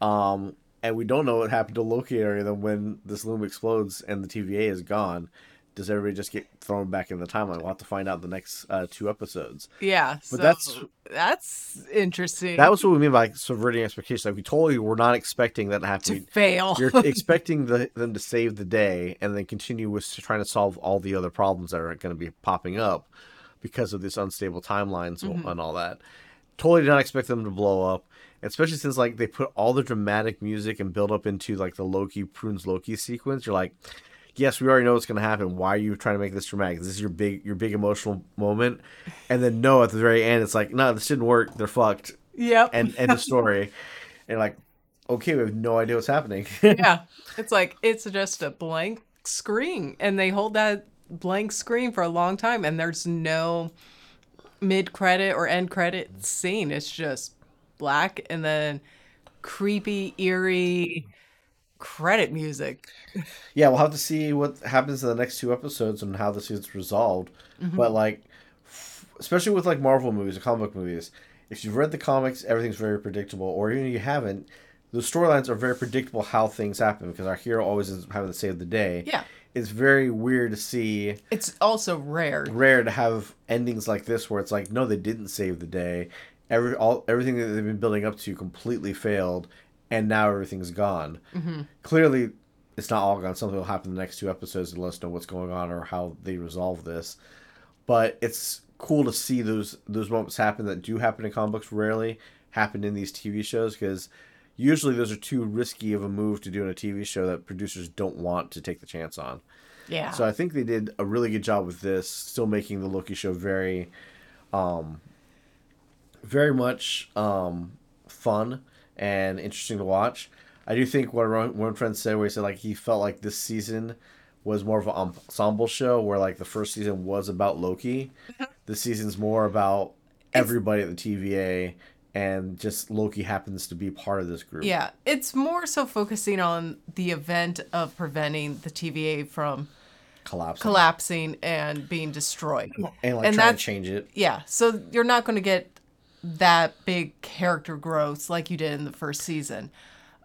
S1: Um, and we don't know what happened to Loki area when this loom explodes and the TVA is gone. Does everybody just get thrown back in the timeline? We'll have to find out the next uh, two episodes.
S2: yeah.
S1: But
S2: so
S1: that's
S2: that's interesting.
S1: that was what we mean by subverting expectations. Like we totally were not expecting that to happen.
S2: to fail.
S1: You're expecting the, them to save the day and then continue with trying to solve all the other problems that are going to be popping up because of this unstable timelines
S2: Mhm.
S1: and all that. Totally did not expect them to blow up, especially since like they put all the dramatic music and build up into like the Loki prunes Loki sequence. You're like, yes, we already know what's going to happen. Why are you trying to make this dramatic? This is your big your big emotional moment, and then no, at the very end, it's like, no, this didn't work. They're fucked
S2: yep.
S1: end end of story. And like, okay, we have no idea what's happening.
S2: yeah. It's like it's just a blank screen and they hold that blank screen for a long time and there's no mid credit or end credit scene. It's just black and then creepy, eerie credit music.
S1: yeah, we'll have to see what happens in the next two episodes and how this gets resolved. Mm-hmm. But like, f- especially with like Marvel movies or comic book movies, if you've read the comics, everything's very predictable. Or even if you haven't, the storylines are very predictable how things happen because our hero always is having to save the day.
S2: Yeah.
S1: It's very weird to see
S2: It's also rare.
S1: rare to have endings like this where it's like no they didn't save the day every all everything that they've been building up to completely failed and now everything's gone. Clearly it's not all gone. Something will happen in the next two episodes to let us know what's going on or how they resolve this. But it's cool to see those those moments happen that do happen in comic books rarely happen in these tv shows because usually those are too risky of a move to do in a tv show that producers don't want to take the chance on.
S2: Yeah.
S1: so I think they did a really good job with this, still making the Loki show very, um, very much um, fun and interesting to watch. I do think what one friend said, where he said like he felt like this season was more of an ensemble show, where like the first season was about Loki, mm-hmm. this season's more about everybody at the TVA, and just Loki happens to be part of this group.
S2: yeah. It's more so focusing on the event of preventing the TVA from
S1: collapsing
S2: collapsing and being destroyed.
S1: and like
S2: and
S1: trying to change it.
S2: Yeah, so you're not going to get that big character growth like you did in the first season.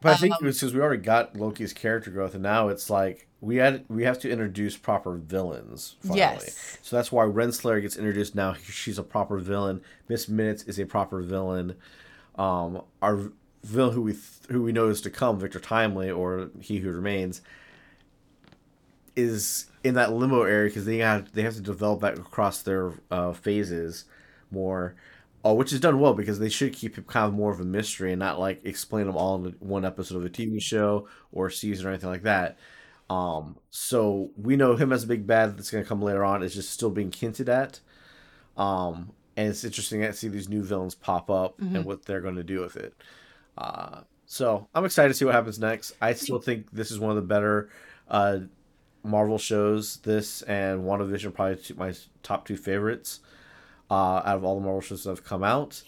S1: But I think
S2: Um,
S1: it was because we already got Loki's character growth, and now it's like we had we have to introduce proper villains. Finally.
S2: Yes.
S1: So that's why Renslayer gets introduced now. She's a proper villain. Miss Minutes is a proper villain. Um, our villain who we th- who we know is to come, Victor Timely, or He Who Remains, is in that limbo area because they have they have to develop that across their uh, phases more. Oh, which is done well because they should keep it kind of more of a mystery and not like explain them all in one episode of a TV show or season or anything like that. Um, so we know him as a big bad that's going to come later on. It's just still being hinted at. Um, and it's interesting to see these new villains pop up and what they're going to do with it. Uh, so I'm excited to see what happens next. I still think this is one of the better uh, Marvel shows. This and WandaVision are probably two, my top two favorites uh, out of all the Marvel shows that have come out.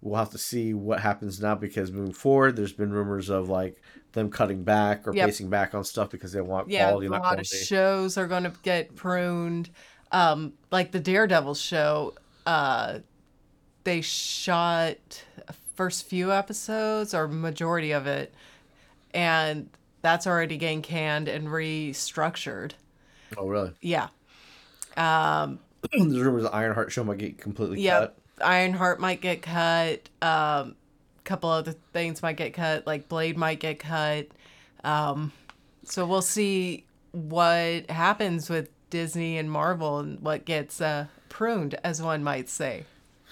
S1: We'll have to see what happens now because moving forward, there's been rumors of like them cutting back or
S2: Yep.
S1: pacing back on stuff because they want
S2: Yeah,
S1: quality,
S2: a
S1: not
S2: lot of shows are going to get pruned. Um, like the Daredevil show, uh, they shot first few episodes or majority of it, and that's already getting canned and restructured.
S1: oh, really?
S2: Yeah. Um,
S1: there's rumors the Ironheart show might get completely cut.
S2: yeah.
S1: cut.
S2: Ironheart might get cut. Um, a couple other things might get cut, like Blade might get cut. Um, so we'll see what happens with Disney and Marvel and what gets uh, pruned, as one might say.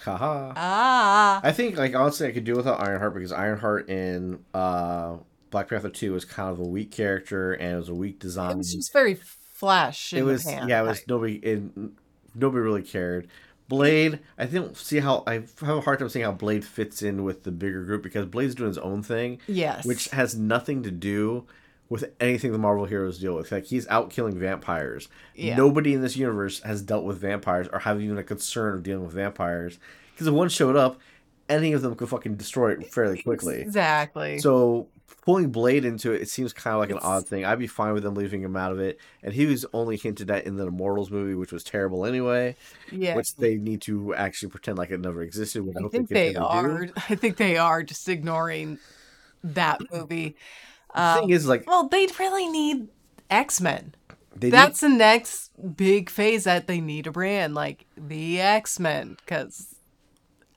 S1: Haha.
S2: Ah,
S1: I think like honestly I could do without Ironheart because Ironheart in uh Black Panther 2 was kind of a weak character and it was a weak design.
S2: it was just very flash. In
S1: it was yeah, it was nobody it, nobody really cared. Blade, I don't see how I have a hard time seeing how Blade fits in with the bigger group because Blade's doing his own thing,
S2: yes,
S1: which has nothing to do with anything the Marvel heroes deal with. Like he's out killing vampires.
S2: Yeah.
S1: Nobody in this universe has dealt with vampires or have even a concern of dealing with vampires. Because if one showed up, any of them could fucking destroy it fairly quickly.
S2: exactly.
S1: So pulling Blade into it, it seems kind of like an odd thing. I'd be fine with them leaving him out of it. And he was only hinted at in the Immortals movie, which was terrible anyway.
S2: yeah,
S1: Which they need to actually pretend like it never existed. I,
S2: I think
S1: they,
S2: they
S1: to do.
S2: are. I think they are just ignoring that movie.
S1: The
S2: Um,
S1: thing is, like,
S2: well, they really need X Men.
S1: they need-
S2: That's the next big phase that they need a brand like the X Men, because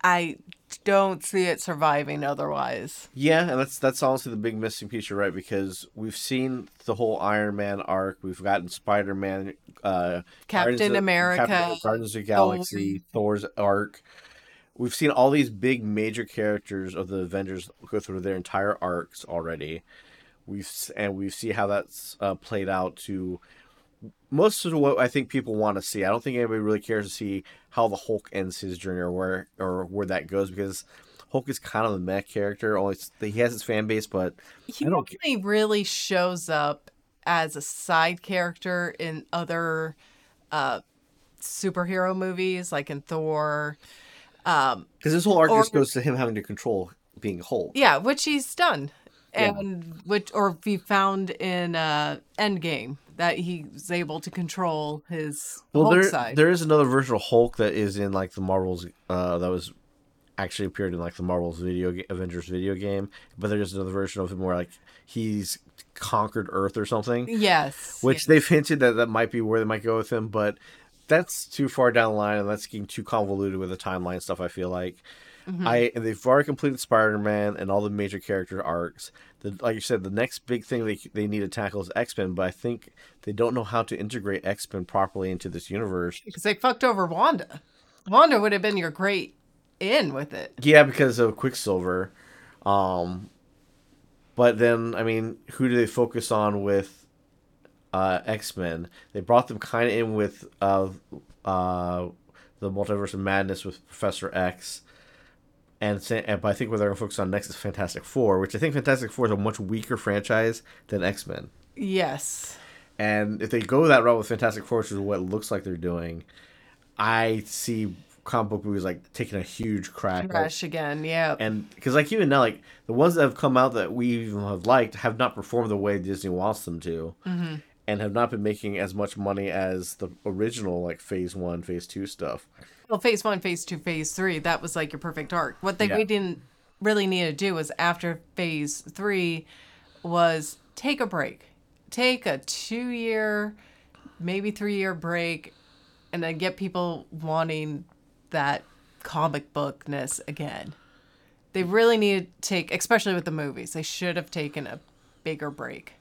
S2: I don't see it surviving otherwise.
S1: Yeah, and that's that's honestly the big missing piece. You're right because we've seen the whole Iron Man arc. We've gotten Spider Man, uh,
S2: Captain
S1: Guardians
S2: America,
S1: Captain- Guardians of the Galaxy, Thor's arc. We've seen all these big major characters of the Avengers go through their entire arcs already. We've and we see how that's uh, played out to most of what I think people want to see. I don't think anybody really cares to see how the Hulk ends his journey or where or where that goes because Hulk is kind of the meh character. Only he has his fan base, but
S2: He
S1: I don't ca-
S2: only really shows up as a side character in other uh, superhero movies, like in Thor. Um,
S1: because this whole arc
S2: Or-
S1: just goes to him having to control being Hulk.
S2: yeah, which he's done,
S1: Yeah.
S2: and which or we found in uh, Endgame that he's able to control his
S1: Well,
S2: Hulk
S1: there
S2: side.
S1: there is another version of Hulk that is in like the Marvels. Uh, that was actually appeared in like the Marvels video ga- Avengers video game, but there's another version of him where like he's conquered Earth or something.
S2: yes,
S1: which
S2: yes.
S1: they've hinted that that might be where they might go with him, but that's too far down the line and that's getting too convoluted with the timeline stuff. I feel like
S2: Mhm.
S1: I they've already completed Spider Man and all the major character arcs. The, like you said, the next big thing they they need to tackle is X Men, but I think they don't know how to integrate X Men properly into this universe.
S2: because they fucked over Wanda. Wanda would have been your great in with it.
S1: Yeah, because of Quicksilver. Um, but then, I mean, who do they focus on with uh, X Men? They brought them kind of in with uh, uh, the Multiverse of Madness with Professor X. And, and but I think what they're going to focus on next is Fantastic Four, which I think Fantastic Four is a much weaker franchise than X Men.
S2: Yes.
S1: And if they go that route with Fantastic Four, which is what it looks like they're doing, I see comic book movies like taking a huge crack.
S2: Crash again. Yeah.
S1: and because like even now like the ones that have come out that we even have liked have not performed the way disney wants them to
S2: Mhm.
S1: and have not been making as much money as the original like phase one phase two stuff
S2: Well, phase one, phase two, phase three, that was like your perfect arc. What they
S1: Yeah.
S2: we didn't really need to do was after phase three was take a break. Take a two year, maybe three year break and then get people wanting that comic bookness again. They really need to take, especially with the movies, they should have taken a bigger break.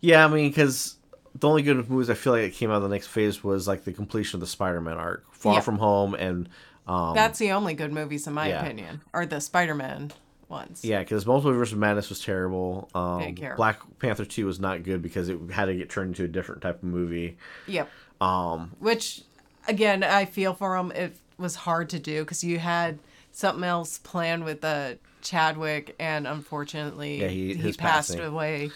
S1: yeah i mean because the only good movies i feel like that came out of the next phase was like the completion of the spider-man arc far
S2: Yeah.
S1: from home and um
S2: That's the only good movies, in my
S1: yeah.
S2: opinion, or the Spider Man ones.
S1: yeah because multiverse of madness was terrible um
S2: Didn't care.
S1: black panther 2 was not good because it had to get turned into a different type of movie
S2: Yep.
S1: um
S2: which again i feel for him it was hard to do because you had something else planned with uh chadwick and unfortunately
S1: Yeah, he-
S2: he, passed
S1: passing.
S2: away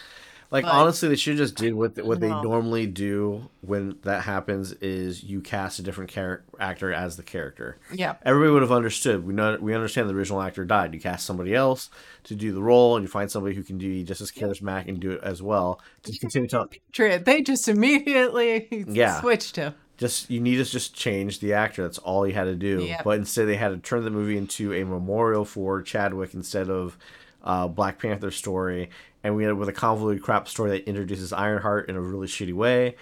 S1: Like
S2: But-
S1: honestly, they should just did what what they normally do when that happens is you cast a different char- actor as the character.
S2: yeah
S1: Everybody would have understood. We know we understand the original actor died. You cast somebody else to do the role, and you find somebody who can do just as charismatic and do it as well. To continue to
S2: Patriot, they just immediately
S1: Yeah.
S2: switched him
S1: just you need to just change the actor. That's all you had to do.
S2: Yep.
S1: But instead, they had to turn the movie into a memorial for Chadwick instead of uh, Black Panther story. And we end up with a convoluted crap story that introduces Ironheart in a really shitty way,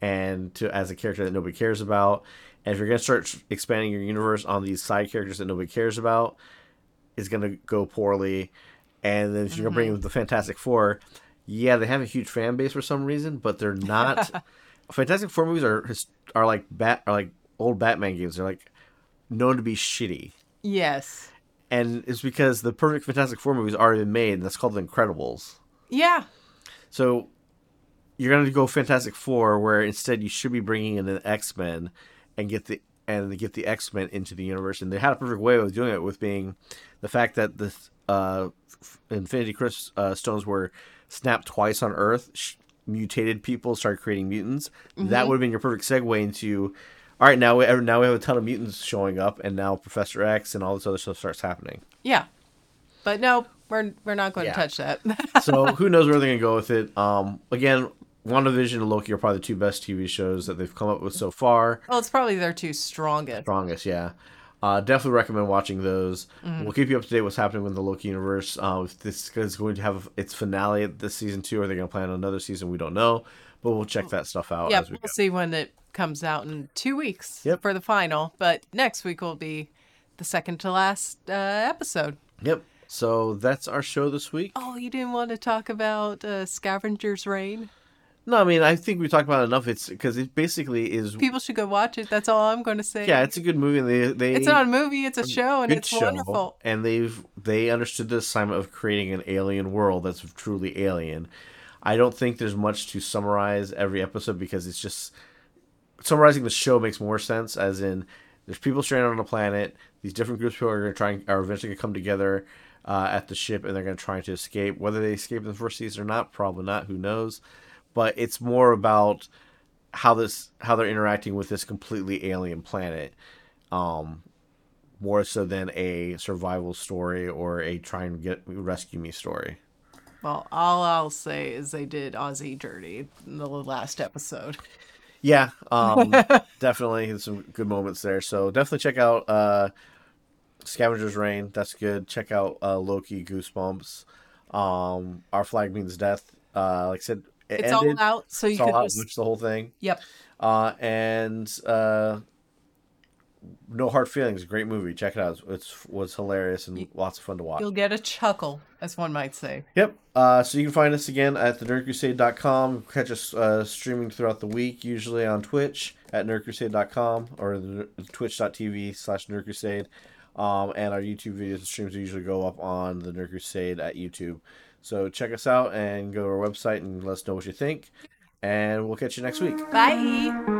S1: and to as a character that nobody cares about. And if you're gonna start expanding your universe on these side characters that nobody cares about, it's gonna go poorly. And then if you're gonna bring in the Fantastic Four, yeah, they have a huge fan base for some reason, but they're not. Fantastic Four movies are are like bat are like old Batman games. They're like known to be shitty,
S2: yes
S1: and it's because the perfect Fantastic Four movie's already been made, and that's called The Incredibles.
S2: yeah
S1: So you're gonna go Fantastic Four, where instead you should be bringing in an X Men and get the and get the X Men into the universe. And they had a perfect way of doing it with being the fact that the uh, Infinity Crystal uh, stones were snapped twice on Earth. Sh- mutated people started creating mutants. That would have been your perfect segue into. All right, now we now we have a ton of mutants showing up, and now Professor X and all this other stuff starts happening.
S2: yeah but no we're we're not going
S1: Yeah.
S2: to touch that
S1: so who knows where they're gonna go with it? Um, again, WandaVision and Loki are probably the two best TV shows that they've come up with so far.
S2: well it's probably their two strongest
S1: Strongest, yeah. Uh, definitely recommend watching those.
S2: Mm-hmm.
S1: We'll keep you up to date what's happening with the Loki universe. Uh, if this is going to have its finale at this season two, or they're going to plan another season, we don't know. But we'll check that stuff out
S2: yeah
S1: as we
S2: we'll
S1: go.
S2: see when it comes out in two weeks
S1: Yep.
S2: for the final but next week will be the second to last uh, episode
S1: Yep. So that's our show this week.
S2: Oh, you didn't want to talk about uh, Scavenger's Reign?
S1: No, I mean I think we talked about it enough. It's because it basically is.
S2: People should go watch it. That's all I'm going to say.
S1: Yeah, it's a good movie. They they
S2: It's not a movie. It's a show, and it's
S1: show,
S2: wonderful.
S1: And they've they understood the assignment of creating an alien world that's truly alien. I don't think there's much to summarize every episode because it's just summarizing the show makes more sense. As in, there's people stranded on a planet. These different groups of people are going to try and are eventually going to come together uh, at the ship, and they're going to try to escape. Whether they escape in the first season or not, probably not. Who knows? But it's more about how this how they're interacting with this completely alien planet, um, more so than a survival story or a try and get rescue me story.
S2: Well, all I'll say is they did Ozzy dirty in the last episode.
S1: Yeah, um, definitely some good moments there. So definitely check out uh, Scavenger's Reign. That's good. Check out uh, Loki Goosebumps. Um, Our Flag Means Death. Uh, like I said, it
S2: It's
S1: ended.
S2: all out, so you
S1: It's all
S2: can
S1: out.
S2: just
S1: Watch the whole thing.
S2: yep.
S1: Uh, and uh, No Hard Feelings, great movie. Check it out. It's was hilarious and lots of fun to watch.
S2: You'll get a chuckle, as one might say.
S1: Yep. Uh, so you can find us again at the nerdcrusade.com. Catch us uh, streaming throughout the week, usually on Twitch at nerdcrusade.com or the, twitch.tv slash nerdcrusade. Um, and our YouTube videos and streams usually go up on the Nerd Crusade at YouTube. So check us out and go to our website and let us know what you think. And we'll catch you next week.
S2: Bye.